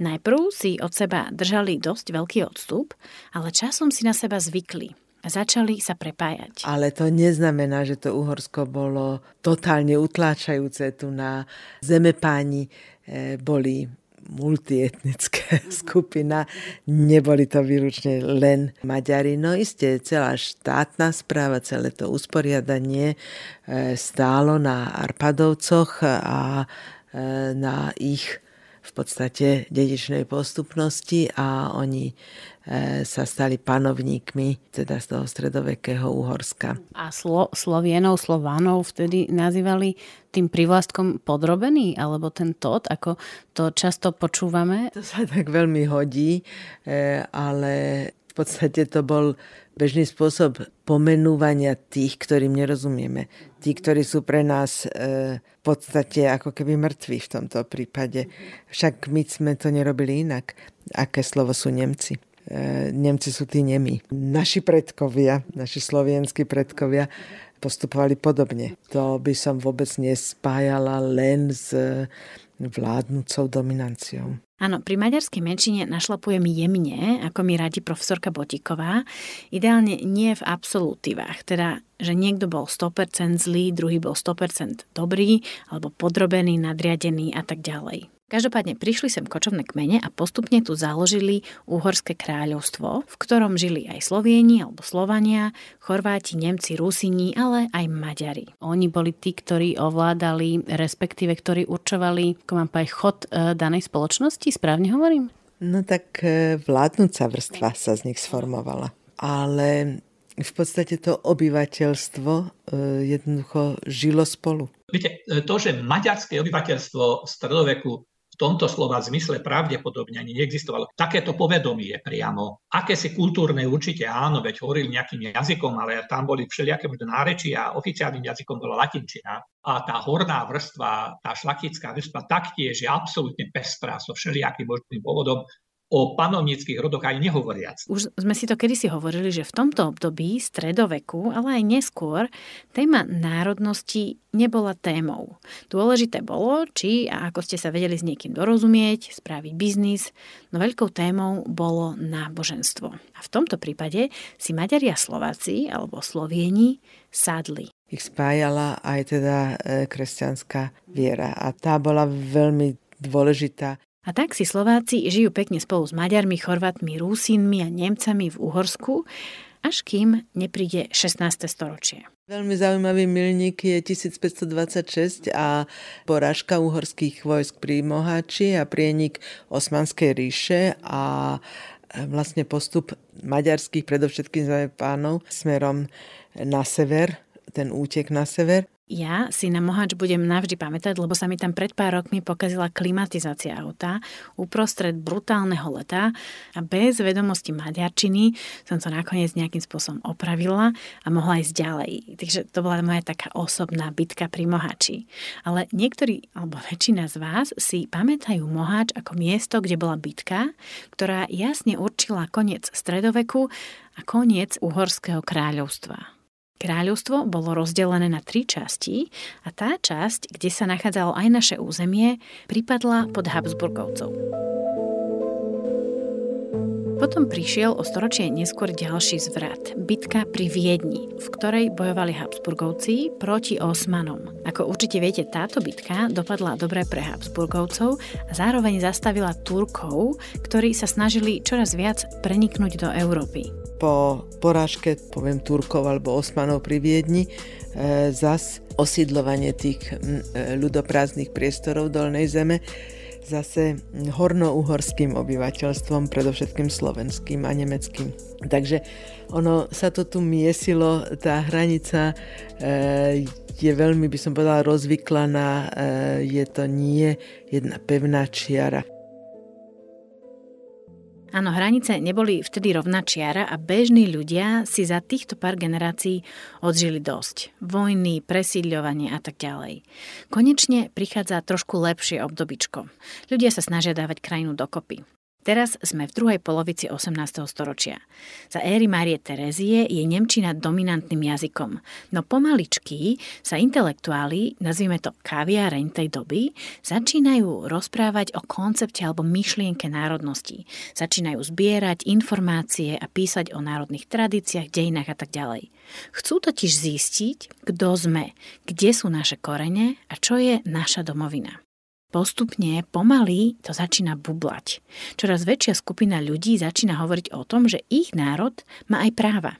Najprv si od seba držali dosť veľký odstup, ale časom si na seba zvykli a začali sa prepájať. Ale to neznamená, že to Uhorsko bolo totálne utláčajúce. Tu na zemepáni e, boli multietnická skupina. Neboli to výlučne len Maďari. No isté, celá štátna správa, celé to usporiadanie e, stálo na Arpadovcoch a e, na ich v podstate dedičnej postupnosti a oni e, sa stali panovníkmi teda z toho stredovekého Uhorska. A Slo- Slovienov, Slovánov vtedy nazývali tým privlastkom podrobený, alebo ten tot, ako to často počúvame? To sa tak veľmi hodí, e, ale v podstate to bol bežný spôsob pomenúvania tých, ktorým nerozumieme. Tí, ktorí sú pre nás e, podstate ako keby mŕtvi v tomto prípade. Však my sme to nerobili inak. Aké slovo sú Nemci? E, Nemci sú tí nemi. Naši predkovia, naši slovenskí predkovia postupovali podobne. To by som vôbec nespájala len s vládnúcou dominanciou. Áno, pri maďarskej menšine našlapujem jemne, ako mi radí profesorka Botiková. Ideálne nie v absolutívach, teda že niekto bol 100% zlý, druhý bol 100% dobrý, alebo podrobený, nadriadený a tak ďalej. Každopádne prišli sem kočovné kmene a postupne tu založili Úhorské kráľovstvo, v ktorom žili aj Slovieni alebo Slovania, Chorváti, Nemci, Rusini, ale aj Maďari. Oni boli tí, ktorí ovládali, respektíve ktorí určovali, ako mám povedať, chod e, danej spoločnosti, správne hovorím? No tak e, vládnúca vrstva sa z nich sformovala. Ale v podstate to obyvateľstvo e, jednoducho žilo spolu. Viete, to, že maďarské obyvateľstvo v stredoveku v tomto slova zmysle pravdepodobne ani neexistovalo. Takéto povedomie priamo. Aké si kultúrne určite áno, veď hovorili nejakým jazykom, ale tam boli všelijaké možno náreči a oficiálnym jazykom bola latinčina. A tá horná vrstva, tá šlachtická vrstva taktiež je absolútne pestrá so všelijakým možným pôvodom o panovníckých rodoch aj nehovoriac. Už sme si to kedysi hovorili, že v tomto období stredoveku, ale aj neskôr, téma národnosti nebola témou. Dôležité bolo, či a ako ste sa vedeli s niekým dorozumieť, spraviť biznis, no veľkou témou bolo náboženstvo. A v tomto prípade si Maďari a Slováci, alebo Slovieni, sadli ich spájala aj teda e, kresťanská viera. A tá bola veľmi dôležitá. A tak si Slováci žijú pekne spolu s Maďarmi, Chorvatmi, Rúsinmi a Nemcami v Uhorsku, až kým nepríde 16. storočie. Veľmi zaujímavý milník je 1526 a porážka uhorských vojsk pri Moháči a prienik Osmanskej ríše a vlastne postup maďarských, predovšetkým pánov, smerom na sever, ten útek na sever ja si na Mohač budem navždy pamätať, lebo sa mi tam pred pár rokmi pokazila klimatizácia auta uprostred brutálneho leta a bez vedomosti maďarčiny som to nakoniec nejakým spôsobom opravila a mohla ísť ďalej. Takže to bola moja taká osobná bitka pri Mohači. Ale niektorí, alebo väčšina z vás si pamätajú Mohač ako miesto, kde bola bitka, ktorá jasne určila koniec stredoveku a koniec uhorského kráľovstva. Kráľovstvo bolo rozdelené na tri časti a tá časť, kde sa nachádzalo aj naše územie, pripadla pod Habsburgovcov. Potom prišiel o storočie neskôr ďalší zvrat, bitka pri Viedni, v ktorej bojovali Habsburgovci proti Osmanom. Ako určite viete, táto bitka dopadla dobre pre Habsburgovcov a zároveň zastavila Turkov, ktorí sa snažili čoraz viac preniknúť do Európy po porážke, poviem Turkov alebo Osmanov pri Viedni, e, zas osídlovanie tých e, ľudoprázdnych priestorov dolnej zeme zase hornouhorským obyvateľstvom, predovšetkým slovenským a nemeckým. Takže ono sa to tu miesilo, tá hranica e, je veľmi, by som povedala, rozvyklaná, je to nie jedna pevná čiara. Áno, hranice neboli vtedy rovná čiara a bežní ľudia si za týchto pár generácií odžili dosť. Vojny, presídľovanie a tak ďalej. Konečne prichádza trošku lepšie obdobičko. Ľudia sa snažia dávať krajinu dokopy. Teraz sme v druhej polovici 18. storočia. Za éry Márie Terezie je Nemčina dominantným jazykom, no pomaličky sa intelektuáli, nazvime to kaviareň tej doby, začínajú rozprávať o koncepte alebo myšlienke národnosti. Začínajú zbierať informácie a písať o národných tradíciách, dejinách a tak ďalej. Chcú totiž zistiť, kto sme, kde sú naše korene a čo je naša domovina. Postupne, pomaly to začína bublať. Čoraz väčšia skupina ľudí začína hovoriť o tom, že ich národ má aj práva.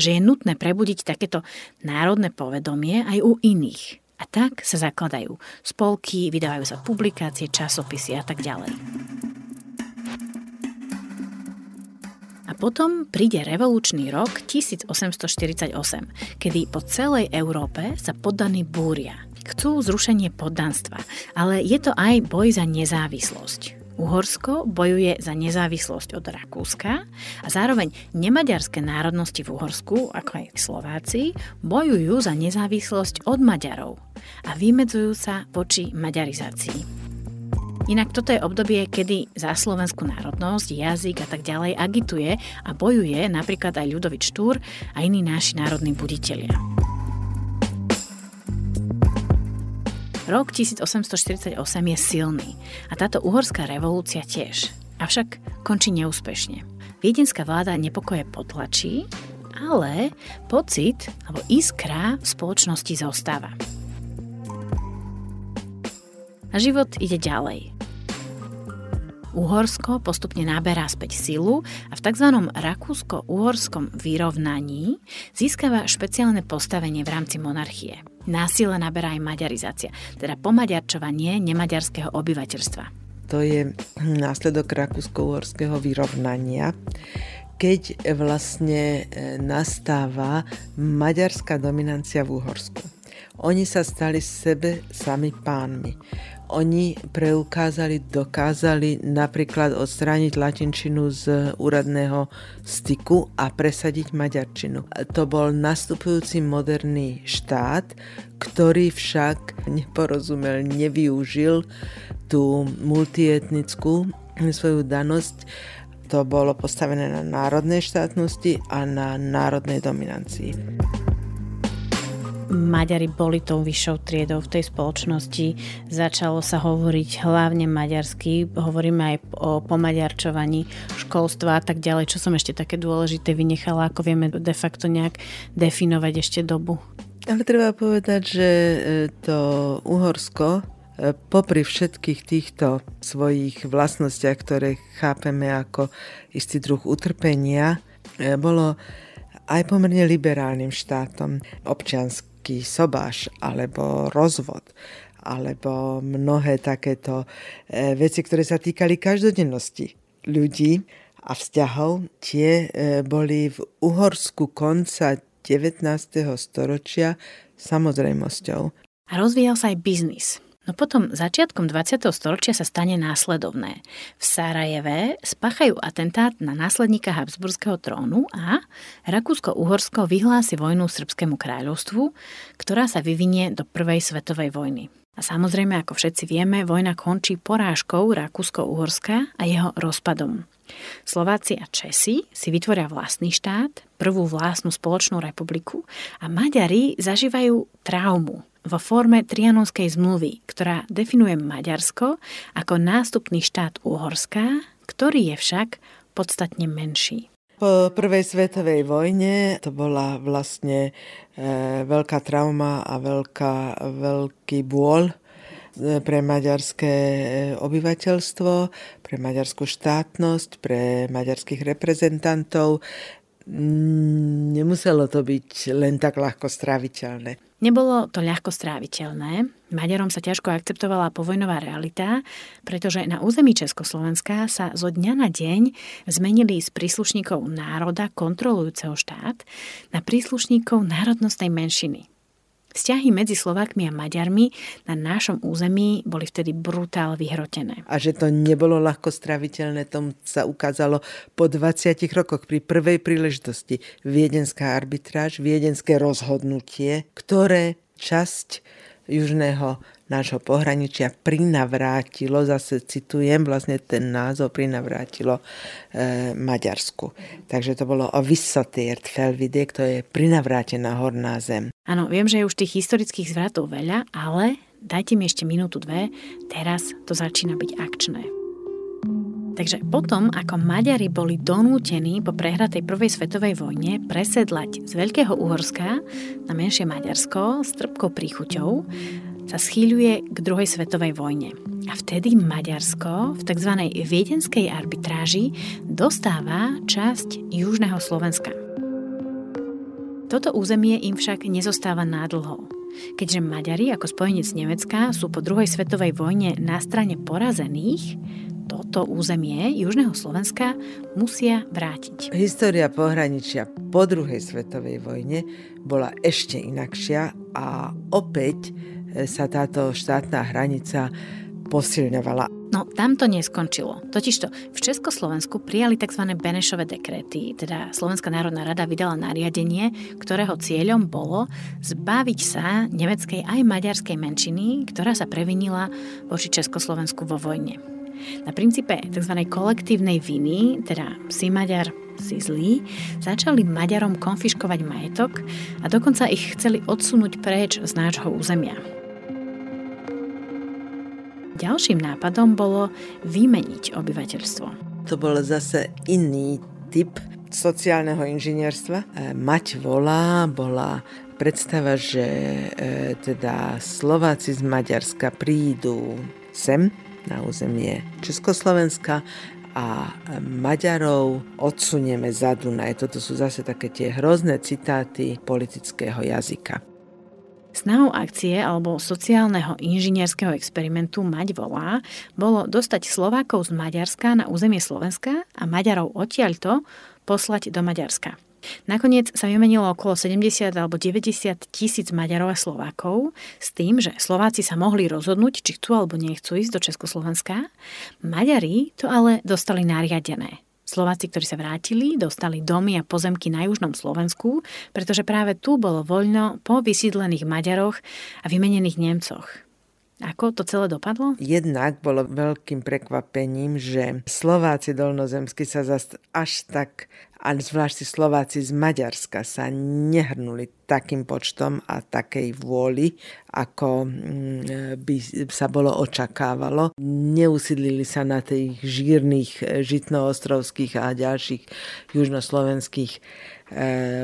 Že je nutné prebudiť takéto národné povedomie aj u iných. A tak sa zakladajú spolky, vydávajú sa publikácie, časopisy a tak ďalej. A potom príde revolučný rok 1848, kedy po celej Európe sa poddaní búria chcú zrušenie poddanstva, ale je to aj boj za nezávislosť. Uhorsko bojuje za nezávislosť od Rakúska a zároveň nemaďarské národnosti v Uhorsku, ako aj Slováci, bojujú za nezávislosť od Maďarov a vymedzujú sa voči maďarizácii. Inak toto je obdobie, kedy za slovenskú národnosť, jazyk a tak ďalej agituje a bojuje napríklad aj Ľudovič Štúr a iní naši národní buditelia. Rok 1848 je silný a táto uhorská revolúcia tiež. Avšak končí neúspešne. Viedenská vláda nepokoje potlačí, ale pocit alebo iskra v spoločnosti zostáva. A život ide ďalej. Uhorsko postupne naberá späť silu a v tzv. rakúsko-uhorskom vyrovnaní získava špeciálne postavenie v rámci monarchie. Násile naberá aj maďarizácia, teda pomaďarčovanie nemaďarského obyvateľstva. To je následok rakúsko-uhorského vyrovnania, keď vlastne e, nastáva maďarská dominancia v Uhorsku. Oni sa stali sebe sami pánmi oni preukázali, dokázali napríklad odstrániť latinčinu z úradného styku a presadiť maďarčinu. To bol nastupujúci moderný štát, ktorý však neporozumel, nevyužil tú multietnickú svoju danosť. To bolo postavené na národnej štátnosti a na národnej dominancii. Maďari boli tou vyššou triedou v tej spoločnosti. Začalo sa hovoriť hlavne maďarsky, hovoríme aj o pomaďarčovaní školstva a tak ďalej, čo som ešte také dôležité vynechala, ako vieme de facto nejak definovať ešte dobu. Ale treba povedať, že e, to Uhorsko e, popri všetkých týchto svojich vlastnostiach, ktoré chápeme ako istý druh utrpenia, e, bolo aj pomerne liberálnym štátom. Občiansk nejaký sobáš alebo rozvod alebo mnohé takéto e, veci, ktoré sa týkali každodennosti ľudí a vzťahov, tie e, boli v Uhorsku konca 19. storočia samozrejmosťou. A rozvíjal sa aj biznis. No potom začiatkom 20. storočia sa stane následovné. V Sarajeve spáchajú atentát na následníka Habsburského trónu a Rakúsko-Uhorsko vyhlási vojnu Srbskému kráľovstvu, ktorá sa vyvinie do Prvej svetovej vojny. A samozrejme, ako všetci vieme, vojna končí porážkou Rakúsko-Uhorska a jeho rozpadom. Slováci a Česi si vytvoria vlastný štát, prvú vlastnú spoločnú republiku a Maďari zažívajú traumu vo forme Trianonskej zmluvy, ktorá definuje Maďarsko ako nástupný štát Úhorská, ktorý je však podstatne menší. Po prvej svetovej vojne to bola vlastne e, veľká trauma a veľká, veľký bôľ pre maďarské e, obyvateľstvo, pre maďarskú štátnosť, pre maďarských reprezentantov. Nemuselo to byť len tak ľahko stráviteľné. Nebolo to ľahko stráviteľné. Maďarom sa ťažko akceptovala povojnová realita, pretože na území Československa sa zo dňa na deň zmenili z príslušníkov národa kontrolujúceho štát na príslušníkov národnostnej menšiny. Vzťahy medzi Slovákmi a Maďarmi na našom území boli vtedy brutál vyhrotené. A že to nebolo ľahko straviteľné, tomu sa ukázalo po 20 rokoch pri prvej príležitosti. Viedenská arbitráž, viedenské rozhodnutie, ktoré časť južného nášho pohraničia prinavrátilo, zase citujem vlastne ten názov, prinavrátilo e, Maďarsku. Takže to bolo o Vissotért felvidie, to je prinavrátená horná zem. Áno, viem, že je už tých historických zvratov veľa, ale dajte mi ešte minútu, dve, teraz to začína byť akčné. Takže potom, ako Maďari boli donútení po prehratej prvej svetovej vojne presedlať z Veľkého Uhorska na menšie Maďarsko s trpkou príchuťou, sa schýľuje k druhej svetovej vojne. A vtedy Maďarsko v tzv. viedenskej arbitráži dostáva časť južného Slovenska. Toto územie im však nezostáva nádlho. Keďže Maďari ako spojenec Nemecka sú po druhej svetovej vojne na strane porazených, toto územie Južného Slovenska musia vrátiť. História pohraničia po druhej svetovej vojne bola ešte inakšia a opäť sa táto štátna hranica posilňovala. No, tam to neskončilo. Totižto v Československu prijali tzv. Benešové dekréty, teda Slovenská národná rada vydala nariadenie, ktorého cieľom bolo zbaviť sa nemeckej aj maďarskej menšiny, ktorá sa previnila voči Československu vo vojne. Na princípe tzv. kolektívnej viny, teda si Maďar, si zlý, začali Maďarom konfiškovať majetok a dokonca ich chceli odsunúť preč z nášho územia. Ďalším nápadom bolo vymeniť obyvateľstvo. To bol zase iný typ sociálneho inžinierstva. E, mať volá bola predstava, že e, teda Slováci z Maďarska prídu sem na územie Československa a Maďarov odsunieme za Dunaj. Toto sú zase také tie hrozné citáty politického jazyka. Snahou akcie alebo sociálneho inžinierského experimentu Mať volá bolo dostať Slovákov z Maďarska na územie Slovenska a Maďarov odtiaľto poslať do Maďarska. Nakoniec sa vymenilo okolo 70 alebo 90 tisíc Maďarov a Slovákov s tým, že Slováci sa mohli rozhodnúť, či chcú alebo nechcú ísť do Československa. Maďari to ale dostali nariadené. Slováci, ktorí sa vrátili, dostali domy a pozemky na južnom Slovensku, pretože práve tu bolo voľno po vysídlených Maďaroch a vymenených Nemcoch. Ako to celé dopadlo? Jednak bolo veľkým prekvapením, že Slováci dolnozemsky sa zast až tak a zvlášť Slováci z Maďarska sa nehrnuli takým počtom a takej vôli, ako mm, by sa bolo očakávalo. Neusídlili sa na tých žírnych žitnoostrovských a ďalších južnoslovenských e,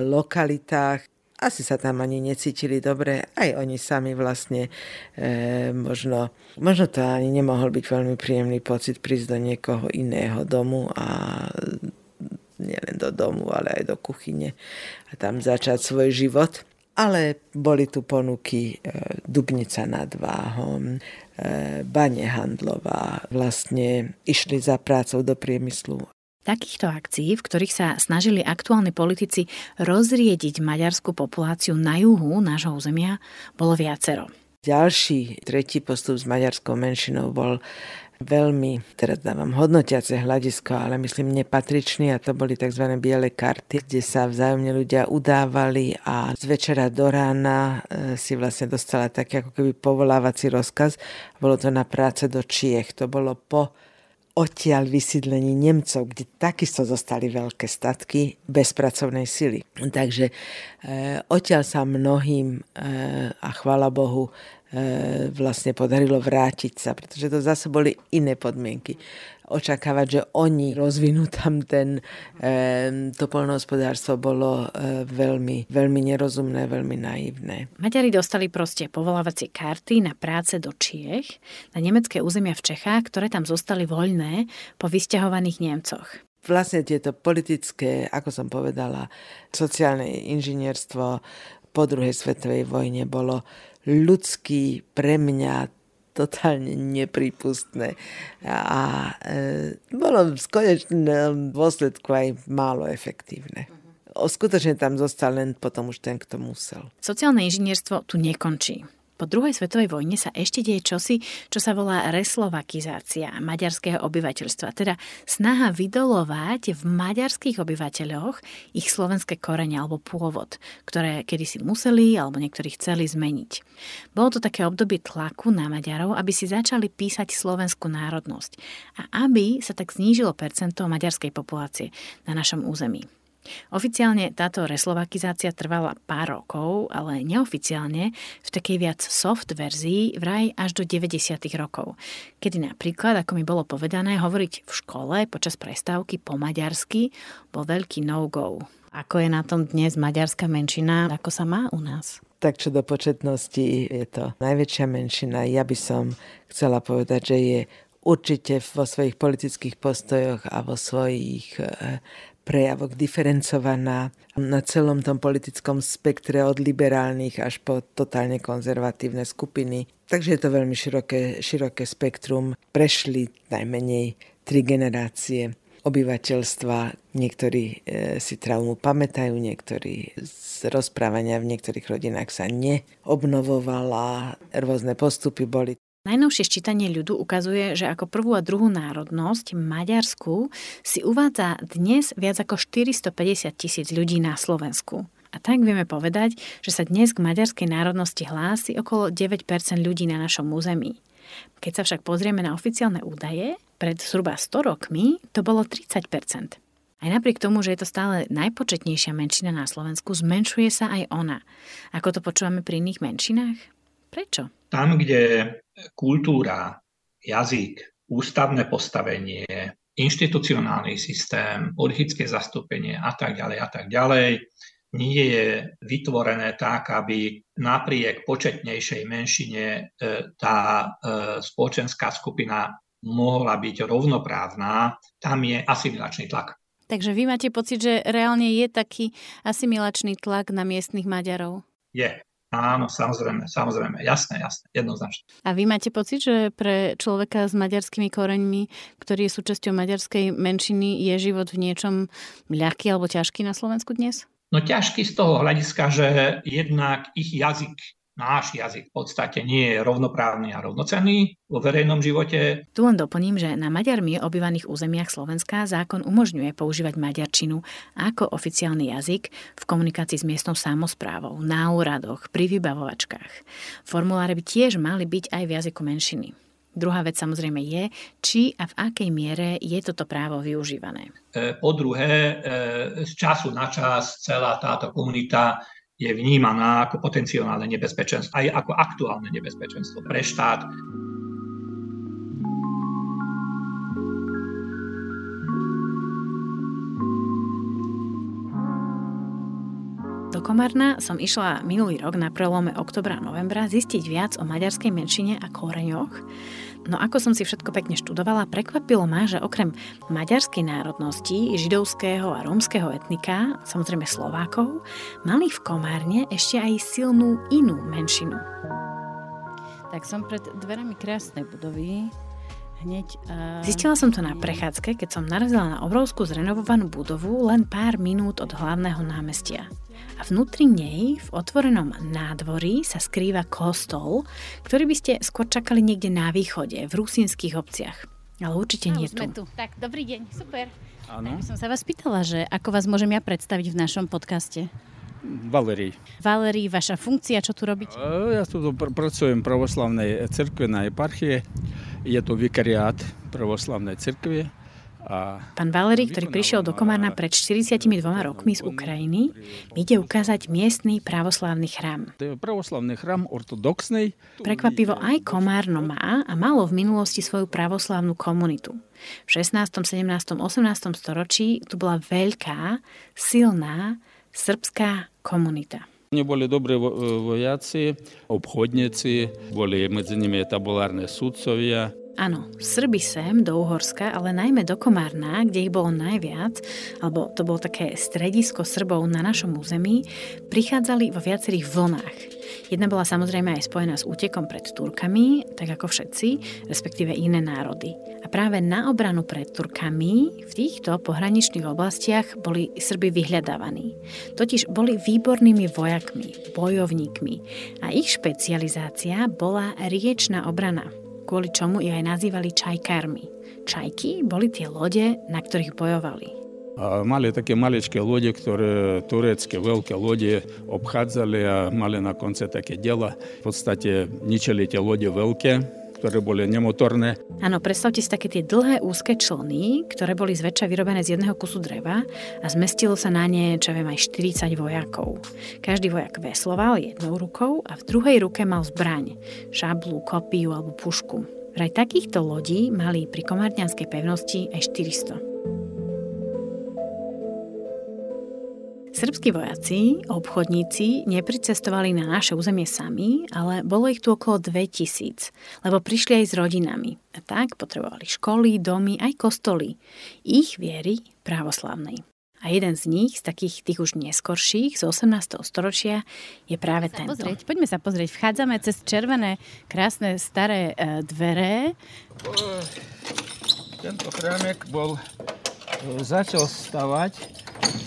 lokalitách. Asi sa tam ani necítili dobre, aj oni sami vlastne e, možno, možno to ani nemohol byť veľmi príjemný pocit prísť do niekoho iného domu a nielen do domu, ale aj do kuchyne a tam začať svoj život. Ale boli tu ponuky e, Dubnica nad Váhom, e, Bane Handlová, vlastne išli za prácou do priemyslu. Takýchto akcií, v ktorých sa snažili aktuálni politici rozriediť maďarskú populáciu na juhu nášho územia, bolo viacero. Ďalší, tretí postup s maďarskou menšinou bol veľmi, teraz dávam hodnotiace hľadisko, ale myslím nepatričný a to boli tzv. biele karty, kde sa vzájomne ľudia udávali a z večera do rána e, si vlastne dostala taký ako keby povolávací rozkaz. Bolo to na práce do Čiech. To bolo po odtiaľ vysídlení Nemcov, kde takisto zostali veľké statky bez pracovnej sily. Takže e, odtiaľ sa mnohým, e, a chvala Bohu, vlastne podarilo vrátiť sa, pretože to zase boli iné podmienky. Očakávať, že oni rozvinú tam ten, e, to polnohospodárstvo bolo e, veľmi, veľmi nerozumné, veľmi naivné. Maďari dostali proste povolávacie karty na práce do Čiech, na nemecké územia v Čechách, ktoré tam zostali voľné po vysťahovaných Nemcoch vlastne tieto politické, ako som povedala, sociálne inžinierstvo po druhej svetovej vojne bolo ľudský pre mňa totálne nepripustné. A e, bolo v konečnom dôsledku aj málo efektívne. O, skutočne tam zostal len potom už ten, kto musel. Sociálne inžinierstvo tu nekončí. Po druhej svetovej vojne sa ešte deje čosi, čo sa volá reslovakizácia maďarského obyvateľstva, teda snaha vydolovať v maďarských obyvateľoch ich slovenské korene alebo pôvod, ktoré kedysi museli alebo niektorí chceli zmeniť. Bolo to také obdobie tlaku na Maďarov, aby si začali písať slovenskú národnosť a aby sa tak znížilo percento maďarskej populácie na našom území. Oficiálne táto reslovakizácia trvala pár rokov, ale neoficiálne v takej viac soft verzii vraj až do 90. rokov, kedy napríklad, ako mi bolo povedané, hovoriť v škole počas prestávky po maďarsky bol veľký no-go. Ako je na tom dnes maďarská menšina, ako sa má u nás? tak čo do početnosti je to najväčšia menšina. Ja by som chcela povedať, že je určite vo svojich politických postojoch a vo svojich prejavoch diferencovaná na celom tom politickom spektre od liberálnych až po totálne konzervatívne skupiny. Takže je to veľmi široké, široké spektrum. Prešli najmenej tri generácie obyvateľstva. Niektorí e, si traumu pamätajú, niektorí z rozprávania v niektorých rodinách sa neobnovovala, rôzne postupy boli. Najnovšie ščítanie ľudu ukazuje, že ako prvú a druhú národnosť Maďarsku si uvádza dnes viac ako 450 tisíc ľudí na Slovensku. A tak vieme povedať, že sa dnes k maďarskej národnosti hlási okolo 9% ľudí na našom území. Keď sa však pozrieme na oficiálne údaje, pred zhruba 100 rokmi to bolo 30 aj napriek tomu, že je to stále najpočetnejšia menšina na Slovensku, zmenšuje sa aj ona. Ako to počúvame pri iných menšinách? Prečo? Tam, kde kultúra, jazyk, ústavné postavenie, inštitucionálny systém, politické zastúpenie a tak ďalej a tak ďalej nie je vytvorené tak, aby napriek početnejšej menšine e, tá e, spoločenská skupina mohla byť rovnoprávna, tam je asimilačný tlak. Takže vy máte pocit, že reálne je taký asimilačný tlak na miestnych Maďarov? Je. Áno, samozrejme, samozrejme, jasné, jasné, jednoznačne. A vy máte pocit, že pre človeka s maďarskými koreňmi, ktorý je súčasťou maďarskej menšiny, je život v niečom ľahký alebo ťažký na Slovensku dnes? No ťažký z toho hľadiska, že jednak ich jazyk náš jazyk v podstate nie je rovnoprávny a rovnocenný vo verejnom živote. Tu len doplním, že na maďarmi obývaných územiach Slovenska zákon umožňuje používať maďarčinu ako oficiálny jazyk v komunikácii s miestnou samozprávou, na úradoch, pri vybavovačkách. Formuláre by tiež mali byť aj v jazyku menšiny. Druhá vec samozrejme je, či a v akej miere je toto právo využívané. E, po druhé, e, z času na čas celá táto komunita je vnímaná ako potenciálne nebezpečenstvo, aj ako aktuálne nebezpečenstvo pre štát. Do Komarna som išla minulý rok na prelome oktobra a novembra zistiť viac o maďarskej menšine a koreňoch. No ako som si všetko pekne študovala, prekvapilo ma, že okrem maďarskej národnosti, židovského a rómskeho etnika, samozrejme Slovákov, mali v Komárne ešte aj silnú inú menšinu. Tak som pred dverami krásnej budovy, hneď... Uh... Zistila som to na prechádzke, keď som narazila na obrovskú zrenovovanú budovu len pár minút od hlavného námestia a vnútri nej v otvorenom nádvorí sa skrýva kostol, ktorý by ste skôr čakali niekde na východe, v rusínskych obciach. Ale určite no, nie tu. tu. Tak, dobrý deň, super. Áno. Tak som sa vás pýtala, že ako vás môžem ja predstaviť v našom podcaste? Valerii. Valerii, vaša funkcia, čo tu robíte? Ja tu pr- pracujem v pravoslavnej cerkve na eparchie. Je to vikariát pravoslavnej cerkve Pán Valery, ktorý prišiel do Komárna pred 42 rokmi z Ukrajiny, ide ukázať miestny pravoslávny chrám. To je pravoslavný chrám ortodoxný. Prekvapivo aj Komárno má a malo v minulosti svoju pravoslávnu komunitu. V 16., 17., 18. storočí tu bola veľká, silná srbská komunita. Oni boli dobrí vojaci, obchodníci, boli medzi nimi tabulárne sudcovia. Áno, Srby sem do Uhorska, ale najmä do Komárna, kde ich bolo najviac, alebo to bolo také stredisko Srbov na našom území, prichádzali vo viacerých vlnách. Jedna bola samozrejme aj spojená s útekom pred Turkami, tak ako všetci, respektíve iné národy. A práve na obranu pred Turkami v týchto pohraničných oblastiach boli Srby vyhľadávaní. Totiž boli výbornými vojakmi, bojovníkmi a ich špecializácia bola riečná obrana kvôli čomu ich aj nazývali čajkármi. Čajky boli tie lode, na ktorých bojovali. A mali také maličké lode, ktoré turecké veľké lode obchádzali a mali na konce také diela. V podstate ničili tie lode veľké, ktoré boli nemotorné. Áno, predstavte si také tie dlhé úzke člny, ktoré boli zväčša vyrobené z jedného kusu dreva a zmestilo sa na ne, čo viem, aj 40 vojakov. Každý vojak vesloval jednou rukou a v druhej ruke mal zbraň, šablu, kopiu alebo pušku. Vraj takýchto lodí mali pri komárňanskej pevnosti aj 400. Srbskí vojaci, obchodníci nepricestovali na naše územie sami, ale bolo ich tu okolo 2000, lebo prišli aj s rodinami. A tak potrebovali školy, domy, aj kostoly. Ich viery právoslavnej. A jeden z nich, z takých tých už neskorších, z 18. storočia, je práve sa tento. Pozrieť, poďme sa pozrieť. Vchádzame cez červené, krásne staré e, dvere. Tento chrámek bol, začal stavať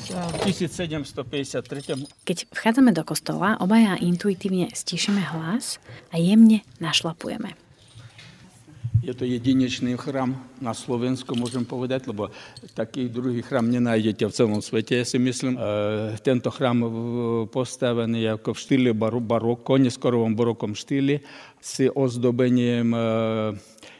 v 1753. Keď vchádzame do kostola, obaja intuitívne stišíme hlas a jemne našlapujeme. Je to jedinečný chrám na Slovensku, môžem povedať, lebo taký druhý chrám nenájdete v celom svete, ja si myslím. E, tento chrám postavený ako v štýle baroko, neskorovom barokom štýle, s ozdobením e,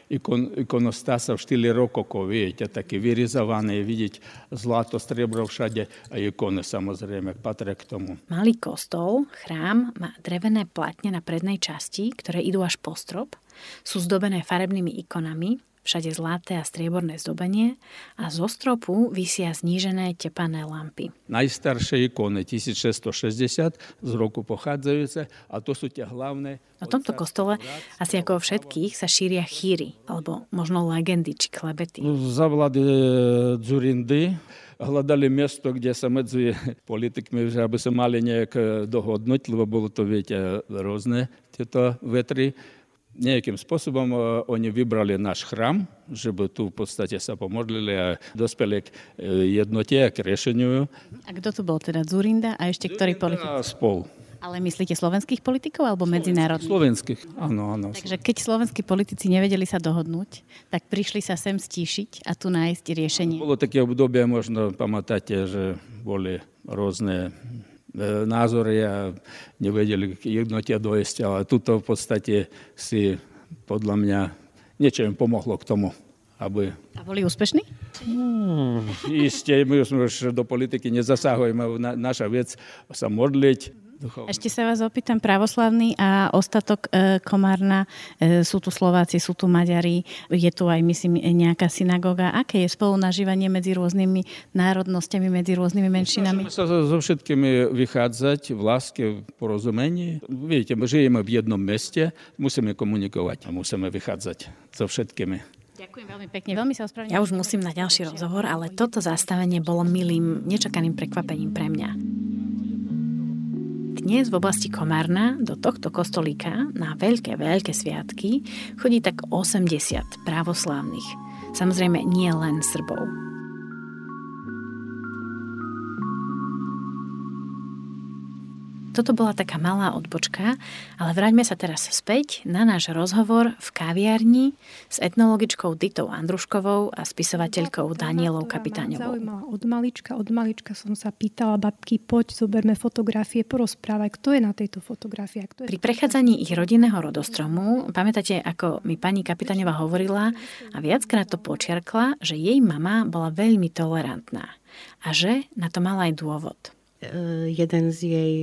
ikon, ikonostása v štýle rokoko, viete, také vyrezované, vidieť zlato, striebro všade a ikony samozrejme patria k tomu. Malý kostol, chrám, má drevené platne na prednej časti, ktoré idú až po strop sú zdobené farebnými ikonami, všade zlaté a strieborné zdobenie a zo stropu vysia znížené tepané lampy. Najstaršie ikony 1660 z roku pochádzajúce a to sú tie hlavné. Na tomto kostole asi ako všetkých sa šíria chýry, alebo možno legendy či klebety. Za vlády e, Dzurindy hľadali miesto, kde sa medzi politikmi, že aby sa mali nejak e, dohodnúť, lebo bolo to, viete, rôzne tieto vetry nejakým spôsobom e, oni vybrali náš chrám, żeby tu v podstate sa pomodlili a dospeli k e, jednote a k riešeniu. A kto tu bol teda? Zurinda a ešte ktorý politik? spol. Ale myslíte slovenských politikov alebo medzinárodných? Slovenských, áno, áno. Takže keď slovenskí politici nevedeli sa dohodnúť, tak prišli sa sem stíšiť a tu nájsť riešenie. Bolo také obdobie, možno pamätáte, že boli rôzne názory a nevedeli k jednote dojsť, ale tuto v podstate si podľa mňa niečo im pomohlo k tomu. Aby... A boli úspešní? Hmm, isté, my už do politiky nezasahujeme. Na, naša vec sa modliť, duchovná. Ešte sa vás opýtam, pravoslavný a ostatok e, Komárna, e, sú tu Slováci, sú tu Maďari, je tu aj, myslím, nejaká synagóga. Aké je spolunažívanie medzi rôznymi národnosťami, medzi rôznymi menšinami? Snažíme sa so všetkými vychádzať v láske, v porozumení. Viete, my žijeme v jednom meste, musíme komunikovať a musíme vychádzať so všetkými. Ďakujem veľmi pekne, veľmi sa ospravedlňujem. Ja už musím na ďalší rozhovor, ale toto zastavenie bolo milým, nečakaným prekvapením pre mňa. Dnes v oblasti Komárna do tohto kostolíka na veľké, veľké sviatky chodí tak 80 právoslávnych. Samozrejme nie len Srbov. Toto bola taká malá odbočka, ale vráťme sa teraz späť na náš rozhovor v kaviarni s etnologičkou Ditou Andruškovou a spisovateľkou Danielou Kapitáňovou. Zaujímavá. Od malička, od malička som sa pýtala babky, poď, zoberme fotografie, porozprávaj, kto je na tejto fotografii. Kto je Pri prechádzaní ich rodinného rodostromu, pamätáte, ako mi pani Kapitáňová hovorila a viackrát to počiarkla, že jej mama bola veľmi tolerantná a že na to mala aj dôvod. Uh, jeden z jej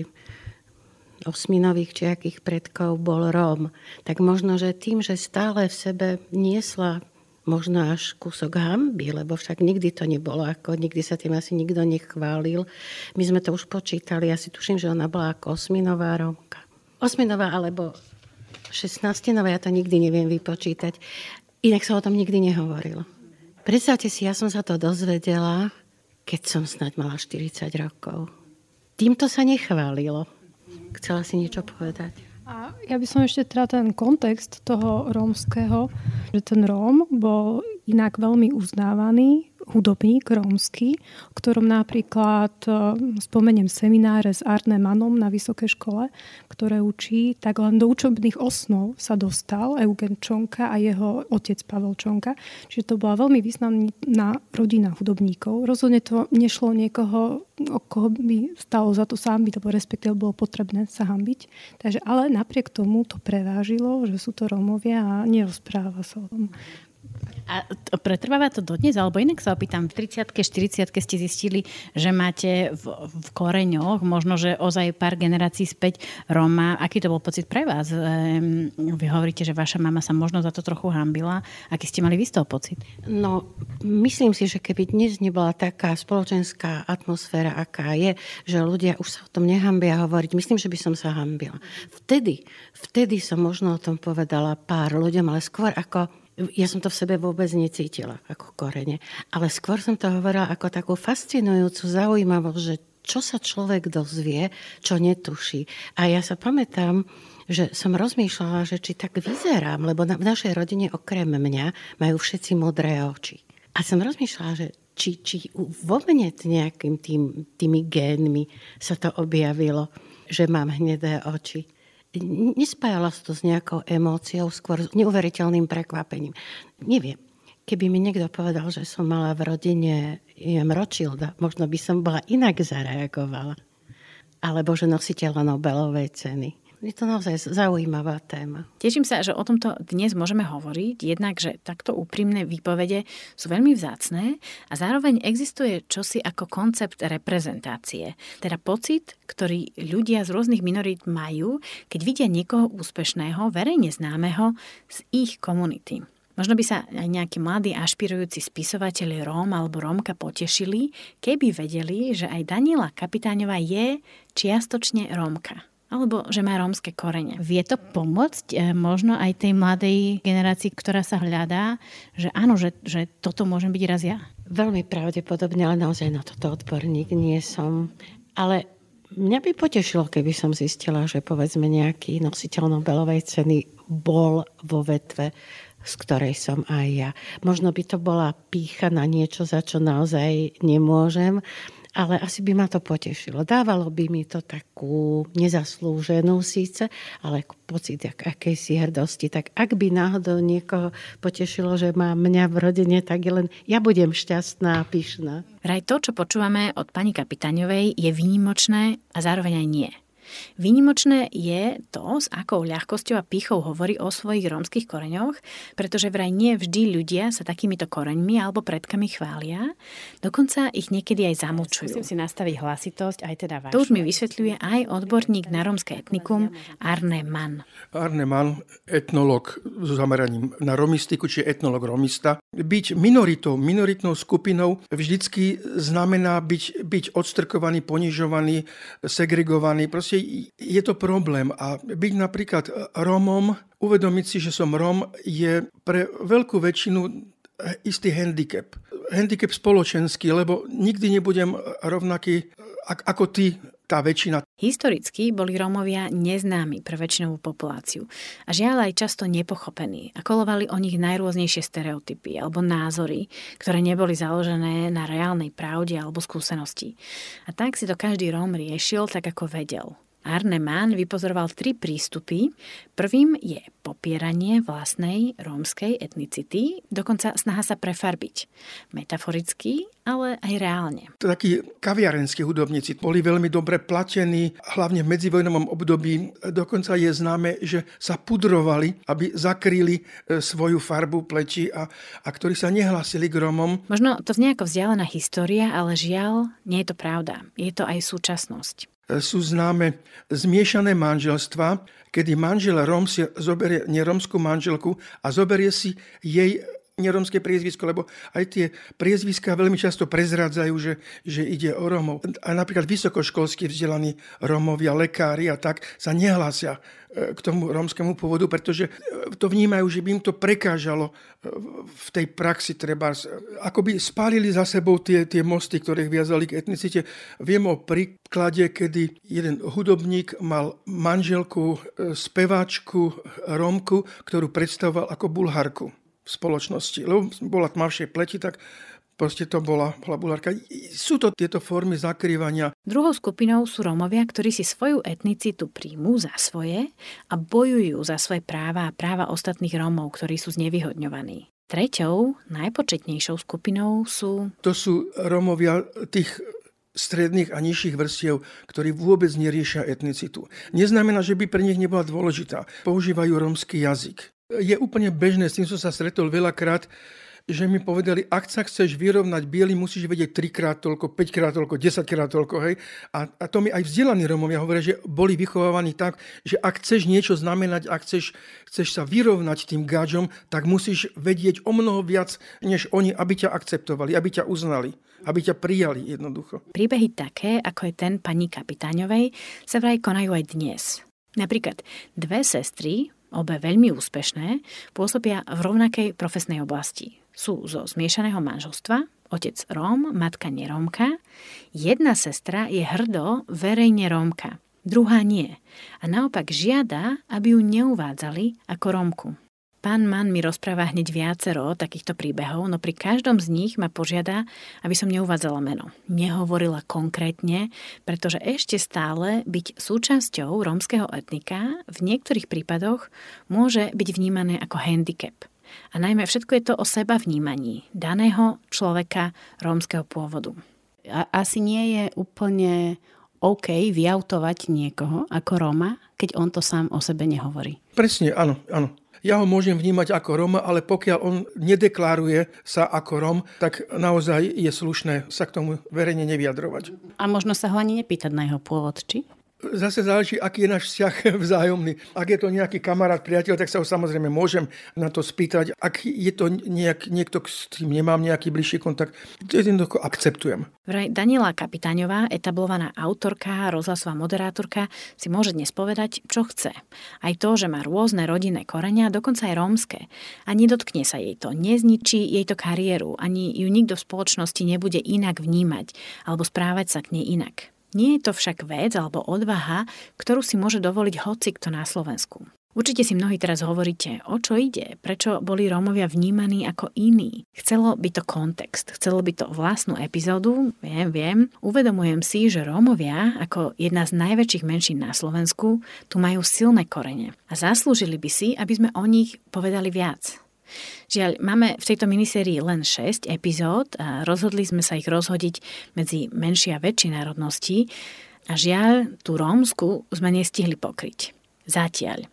osminových či akých predkov bol Róm, tak možno, že tým, že stále v sebe niesla možno až kúsok hamby, lebo však nikdy to nebolo ako, nikdy sa tým asi nikto nechválil. My sme to už počítali, ja si tuším, že ona bola ako osminová Rómka. Osminová alebo 16 ja to nikdy neviem vypočítať. Inak sa o tom nikdy nehovorilo. Predstavte si, ja som sa to dozvedela, keď som snáď mala 40 rokov. Týmto sa nechválilo. Chcela si niečo povedať? A ja by som ešte teda ten kontext toho rómskeho, že ten Róm bol inak veľmi uznávaný hudobník rómsky, ktorom napríklad e, spomeniem semináre s Arne Manom na vysokej škole, ktoré učí, tak len do učebných osnov sa dostal Eugen Čonka a jeho otec Pavel Čonka. Čiže to bola veľmi významná rodina hudobníkov. Rozhodne to nešlo niekoho, o koho by stalo za to sám byť, respektíve bolo potrebné sa hambiť. Takže, ale napriek tomu to prevážilo, že sú to Rómovia a nerozpráva sa o tom A to, pretrváva to dodnes? Alebo inak sa opýtam, v 30 40 ste zistili, že máte v, v koreňoch, možno, že ozaj pár generácií späť Roma. Aký to bol pocit pre vás? Ehm, vy hovoríte, že vaša mama sa možno za to trochu hambila. Aký ste mali vy z toho pocit? No, myslím si, že keby dnes nebola taká spoločenská atmosféra, aká je, že ľudia už sa o tom nehambia hovoriť, myslím, že by som sa hambila. Vtedy, vtedy som možno o tom povedala pár ľuďom, ale skôr ako ja som to v sebe vôbec necítila ako korene, ale skôr som to hovorila ako takú fascinujúcu zaujímavosť, že čo sa človek dozvie, čo netuší. A ja sa pamätám, že som rozmýšľala, že či tak vyzerám, lebo na, v našej rodine okrem mňa majú všetci modré oči. A som rozmýšľala, že či, či vo mne nejakým tým, tými génmi sa to objavilo, že mám hnedé oči nespájala sa to s nejakou emóciou, skôr s neuveriteľným prekvapením. Neviem, keby mi niekto povedal, že som mala v rodine jem Rothschilda, možno by som bola inak zareagovala. Alebo že nositeľa Nobelovej ceny. Je to naozaj zaujímavá téma. Teším sa, že o tomto dnes môžeme hovoriť, jednak, že takto úprimné výpovede sú veľmi vzácné a zároveň existuje čosi ako koncept reprezentácie. Teda pocit, ktorý ľudia z rôznych minorít majú, keď vidia niekoho úspešného, verejne známeho z ich komunity. Možno by sa aj nejakí mladí ašpirujúci spisovateľi Róm alebo Rómka potešili, keby vedeli, že aj Daniela Kapitáňová je čiastočne Rómka alebo že má rómske korene. Vie to pomôcť e, možno aj tej mladej generácii, ktorá sa hľadá, že áno, že, že toto môžem byť raz ja? Veľmi pravdepodobne, ale naozaj na toto odborník nie som. Ale mňa by potešilo, keby som zistila, že povedzme nejaký nositeľ Nobelovej ceny bol vo vetve z ktorej som aj ja. Možno by to bola pícha na niečo, za čo naozaj nemôžem, ale asi by ma to potešilo. Dávalo by mi to takú nezaslúženú síce, ale pocit ak, akejsi hrdosti. Tak ak by náhodou niekoho potešilo, že má mňa v rodine, tak je len ja budem šťastná a pyšná. Vraj to, čo počúvame od pani Kapitaňovej, je výnimočné a zároveň aj nie. Výnimočné je to, s akou ľahkosťou a pichou hovorí o svojich rómskych koreňoch, pretože vraj nie vždy ľudia sa takýmito koreňmi alebo predkami chvália, dokonca ich niekedy aj zamlčujú. Musím si nastaviť hlasitosť, aj teda vašu. To už mi vysvetľuje aj odborník na rómske etnikum Arne Mann. Arne Mann, etnolog s zameraním na romistiku, či etnolog romista. Byť minoritou, minoritnou skupinou vždycky znamená byť, byť odstrkovaný, ponižovaný, segregovaný. Proste proste je to problém a byť napríklad Rómom, uvedomiť si, že som Róm, je pre veľkú väčšinu istý handicap. Handicap spoločenský, lebo nikdy nebudem rovnaký ako ty, tá väčšina. Historicky boli Rómovia neznámi pre väčšinovú populáciu a žiaľ aj často nepochopení a kolovali o nich najrôznejšie stereotypy alebo názory, ktoré neboli založené na reálnej pravde alebo skúsenosti. A tak si to každý Róm riešil tak, ako vedel. Arne Mann vypozoroval tri prístupy. Prvým je popieranie vlastnej rómskej etnicity, dokonca snaha sa prefarbiť. Metaforicky, ale aj reálne. Takí kaviarenskí hudobníci boli veľmi dobre platení, hlavne v medzivojnovom období. Dokonca je známe, že sa pudrovali, aby zakryli e, svoju farbu pleti a, a ktorí sa nehlásili k Romom. Možno to znie ako vzdialená história, ale žiaľ, nie je to pravda. Je to aj súčasnosť sú známe zmiešané manželstva, kedy manžel Rom si zoberie neromskú manželku a zoberie si jej neromské priezvisko, lebo aj tie priezviská veľmi často prezradzajú, že, že ide o Romov. A napríklad vysokoškolsky vzdelaní Romovia, lekári a tak sa nehlásia e, k tomu romskému pôvodu, pretože e, to vnímajú, že by im to prekážalo e, v tej praxi treba. Ako by spálili za sebou tie, tie mosty, ktoré ich viazali k etnicite. Viem o príklade, kedy jeden hudobník mal manželku, speváčku, Romku, ktorú predstavoval ako bulharku v spoločnosti. Lebo bola tmavšie pleti, tak proste to bola, bola bulárka. Sú to tieto formy zakrývania. Druhou skupinou sú Rómovia, ktorí si svoju etnicitu príjmú za svoje a bojujú za svoje práva a práva ostatných Rómov, ktorí sú znevýhodňovaní. Treťou, najpočetnejšou skupinou sú... To sú Rómovia tých stredných a nižších vrstiev, ktorí vôbec neriešia etnicitu. Neznamená, že by pre nich nebola dôležitá. Používajú rómsky jazyk Je úplne bežné, s tým som sa stretol veľakrát, že mi povedali, ak sa chceš vyrovnať biely, musíš vedieť trikrát toľko, 5 krát toľko, 10 krát toľko. Hej? A, a to mi aj vzdelaní Romovia hovoria, že boli vychovávaní tak, že ak chceš niečo znamenať, ak chceš, chceš sa vyrovnať tým gáčom, tak musíš vedieť o mnoho viac, než oni, aby ťa akceptovali, aby ťa uznali, aby ťa prijali jednoducho. Príbehy také, ako je ten pani Kapitáňovej, sa vraj konajú aj dnes. Napríklad dve sestry, obe veľmi úspešné, pôsobia v rovnakej profesnej oblasti sú zo zmiešaného manželstva, otec Róm, matka nerómka. Jedna sestra je hrdo verejne Rómka, druhá nie. A naopak žiada, aby ju neuvádzali ako Rómku. Pán Mann mi rozpráva hneď viacero takýchto príbehov, no pri každom z nich ma požiada, aby som neuvádzala meno. Nehovorila konkrétne, pretože ešte stále byť súčasťou rómskeho etnika v niektorých prípadoch môže byť vnímané ako handicap – a najmä všetko je to o seba vnímaní daného človeka rómskeho pôvodu. A asi nie je úplne OK vyautovať niekoho ako Róma, keď on to sám o sebe nehovorí. Presne, áno, áno. Ja ho môžem vnímať ako Roma, ale pokiaľ on nedeklaruje sa ako Rom, tak naozaj je slušné sa k tomu verejne nevyjadrovať. A možno sa ho ani nepýtať na jeho pôvod, či? Zase záleží, aký je náš vzťah vzájomný. Ak je to nejaký kamarát, priateľ, tak sa ho samozrejme môžem na to spýtať. Ak je to nejak, niekto, s tým nemám nejaký bližší kontakt, to jednoducho akceptujem. Vraj Daniela Kapitáňová, etablovaná autorka, rozhlasová moderátorka, si môže dnes povedať, čo chce. Aj to, že má rôzne rodinné korenia, dokonca aj rómske. A nedotkne sa jej to, nezničí jej to kariéru, ani ju nikto v spoločnosti nebude inak vnímať alebo správať sa k nej inak. Nie je to však vec alebo odvaha, ktorú si môže dovoliť hoci kto na Slovensku. Určite si mnohí teraz hovoríte, o čo ide, prečo boli Rómovia vnímaní ako iní. Chcelo by to kontext, chcelo by to vlastnú epizódu, viem, viem. Uvedomujem si, že Rómovia, ako jedna z najväčších menšín na Slovensku, tu majú silné korene a zaslúžili by si, aby sme o nich povedali viac. Žiaľ, máme v tejto minisérii len 6 epizód a rozhodli sme sa ich rozhodiť medzi menšie a väčšie národnosti a žiaľ, tú rómsku sme nestihli pokryť. Zatiaľ.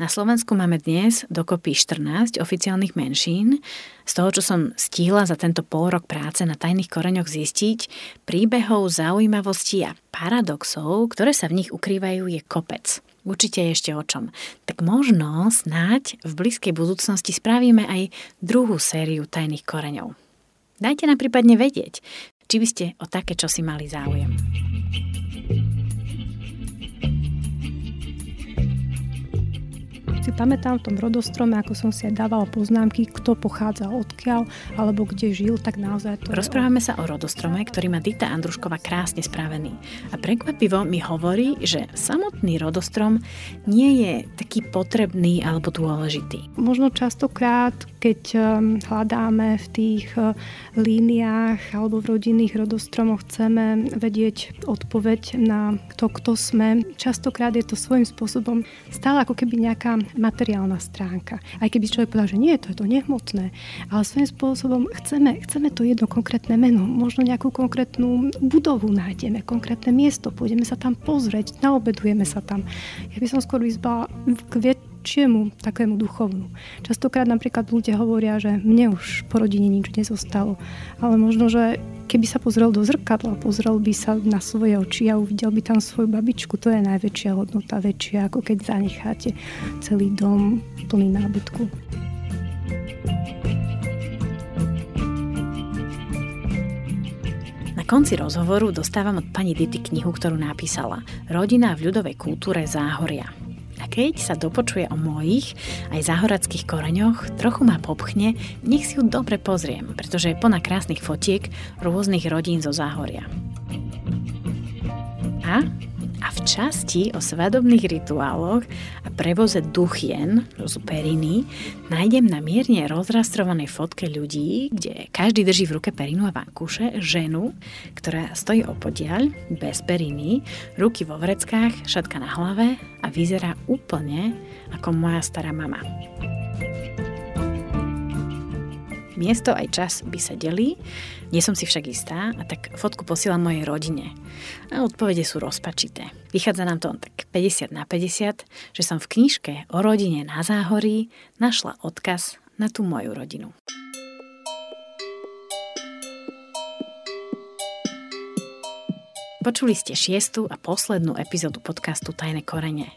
Na Slovensku máme dnes dokopy 14 oficiálnych menšín. Z toho, čo som stihla za tento pol rok práce na tajných koreňoch zistiť, príbehov, zaujímavostí a paradoxov, ktoré sa v nich ukrývajú, je kopec. Určite ešte o čom. Tak možno snáď v blízkej budúcnosti spravíme aj druhú sériu tajných koreňov. Dajte nám prípadne vedieť, či by ste o také čosi mali záujem. Si pamätám v tom rodostrome, ako som si aj dávala poznámky, kto pochádza odkiaľ alebo kde žil, tak naozaj to Rozprávame je... sa o rodostrome, ktorý má Dita Andruškova krásne spravený. A prekvapivo mi hovorí, že samotný rodostrom nie je taký potrebný alebo dôležitý. Možno častokrát, keď um, hľadáme v tých uh, líniách alebo v rodinných rodostromoch, chceme vedieť odpoveď na to, kto sme. Častokrát je to svojím spôsobom stále ako keby nejaká materiálna stránka. Aj keby človek povedal, že nie, to je to nehmotné, ale svojím spôsobom chceme, chceme to jedno konkrétne meno, možno nejakú konkrétnu budovu nájdeme, konkrétne miesto, pôjdeme sa tam pozrieť, naobedujeme sa tam. Ja by som skôr vyzvala k väčšiemu takému duchovnú. Častokrát napríklad ľudia hovoria, že mne už po rodine nič nezostalo, ale možno, že keby sa pozrel do zrkadla, pozrel by sa na svoje oči a uvidel by tam svoju babičku, to je najväčšia hodnota, väčšia ako keď zanecháte celý dom plný nábytku. Konci rozhovoru dostávam od pani Dity knihu, ktorú napísala Rodina v ľudovej kultúre Záhoria. Keď sa dopočuje o mojich aj záhorackých koreňoch, trochu ma popchne, nech si ju dobre pozriem, pretože je plná krásnych fotiek rôznych rodín zo Záhoria. A a v časti o svadobných rituáloch a prevoze duchien, to sú periny, nájdem na mierne rozrastrovanej fotke ľudí, kde každý drží v ruke perinu a vankúše, ženu, ktorá stojí opodiaľ, bez periny, ruky vo vreckách, šatka na hlave a vyzerá úplne ako moja stará mama. Miesto aj čas by sedeli, nie som si však istá, a tak fotku posielam mojej rodine. A odpovede sú rozpačité. Vychádza nám to tak 50 na 50, že som v knižke o rodine na záhorí našla odkaz na tú moju rodinu. Počuli ste šiestu a poslednú epizódu podcastu Tajné korene.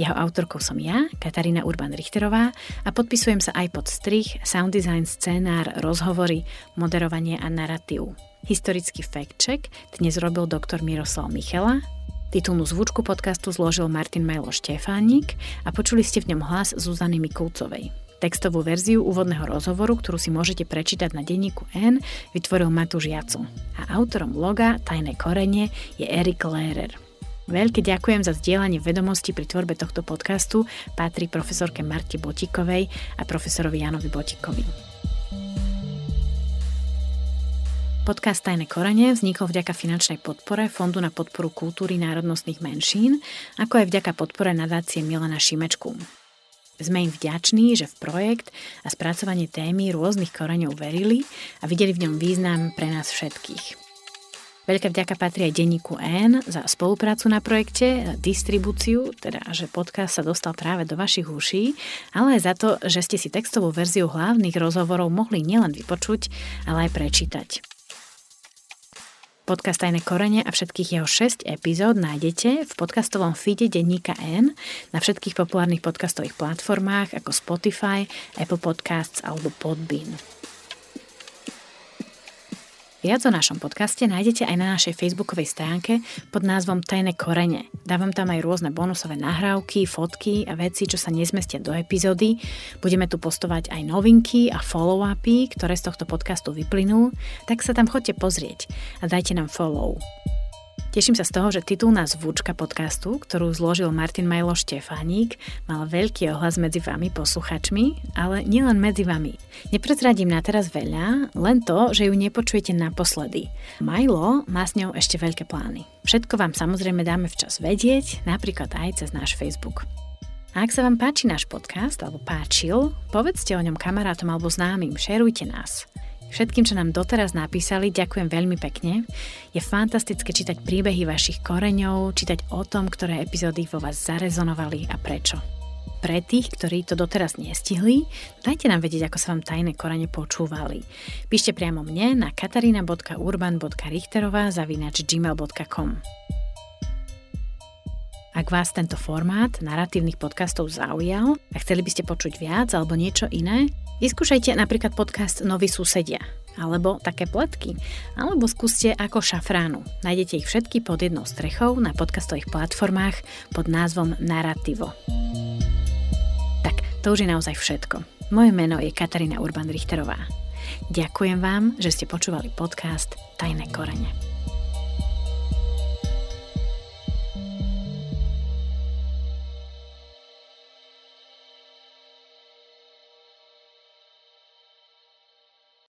Jeho autorkou som ja, Katarína Urban-Richterová a podpisujem sa aj pod strich, sound design, scénár, rozhovory, moderovanie a narratív. Historický fact check dnes robil doktor Miroslav Michela, Titulnú zvučku podcastu zložil Martin Melo Štefánik a počuli ste v ňom hlas Zuzany Mikulcovej. Textovú verziu úvodného rozhovoru, ktorú si môžete prečítať na denníku N, vytvoril Matúš Jacu. A autorom bloga Tajné korene je Erik Lehrer. Veľké ďakujem za zdieľanie vedomostí pri tvorbe tohto podcastu patrí profesorke Marti Botikovej a profesorovi Janovi Botikovi. Podcast Tajné korene vznikol vďaka finančnej podpore Fondu na podporu kultúry národnostných menšín, ako aj vďaka podpore nadácie Milana Šimečku. Sme im vďační, že v projekt a spracovanie témy rôznych koreňov verili a videli v ňom význam pre nás všetkých. Veľká vďaka patrí aj denníku N za spoluprácu na projekte, distribúciu, teda že podcast sa dostal práve do vašich uší, ale aj za to, že ste si textovú verziu hlavných rozhovorov mohli nielen vypočuť, ale aj prečítať. Podcast Tajné korene a všetkých jeho 6 epizód nájdete v podcastovom feede denníka N na všetkých populárnych podcastových platformách ako Spotify, Apple Podcasts alebo Podbean. Viac o našom podcaste nájdete aj na našej facebookovej stránke pod názvom Tajné korene. Dávam tam aj rôzne bonusové nahrávky, fotky a veci, čo sa nezmestia do epizódy. Budeme tu postovať aj novinky a follow-upy, ktoré z tohto podcastu vyplynú, tak sa tam chodte pozrieť a dajte nám follow. Teším sa z toho, že titulná zvučka podcastu, ktorú zložil Martin Majlo Štefánik, mal veľký ohlas medzi vami posluchačmi, ale nielen medzi vami. Neprezradím na teraz veľa, len to, že ju nepočujete naposledy. Majlo má s ňou ešte veľké plány. Všetko vám samozrejme dáme včas vedieť, napríklad aj cez náš Facebook. A ak sa vám páči náš podcast alebo páčil, povedzte o ňom kamarátom alebo známym, šerujte nás. Všetkým, čo nám doteraz napísali, ďakujem veľmi pekne. Je fantastické čítať príbehy vašich koreňov, čítať o tom, ktoré epizódy vo vás zarezonovali a prečo. Pre tých, ktorí to doteraz nestihli, dajte nám vedieť, ako sa vám tajné korene počúvali. Píšte priamo mne na katarina.urban.richterová zavinač gmail.com. Ak vás tento formát narratívnych podcastov zaujal a chceli by ste počuť viac alebo niečo iné, Vyskúšajte napríklad podcast Noví susedia, alebo také pletky, alebo skúste ako šafránu. Nájdete ich všetky pod jednou strechou na podcastových platformách pod názvom Narrativo. Tak, to už je naozaj všetko. Moje meno je Katarína Urban-Richterová. Ďakujem vám, že ste počúvali podcast Tajné korene.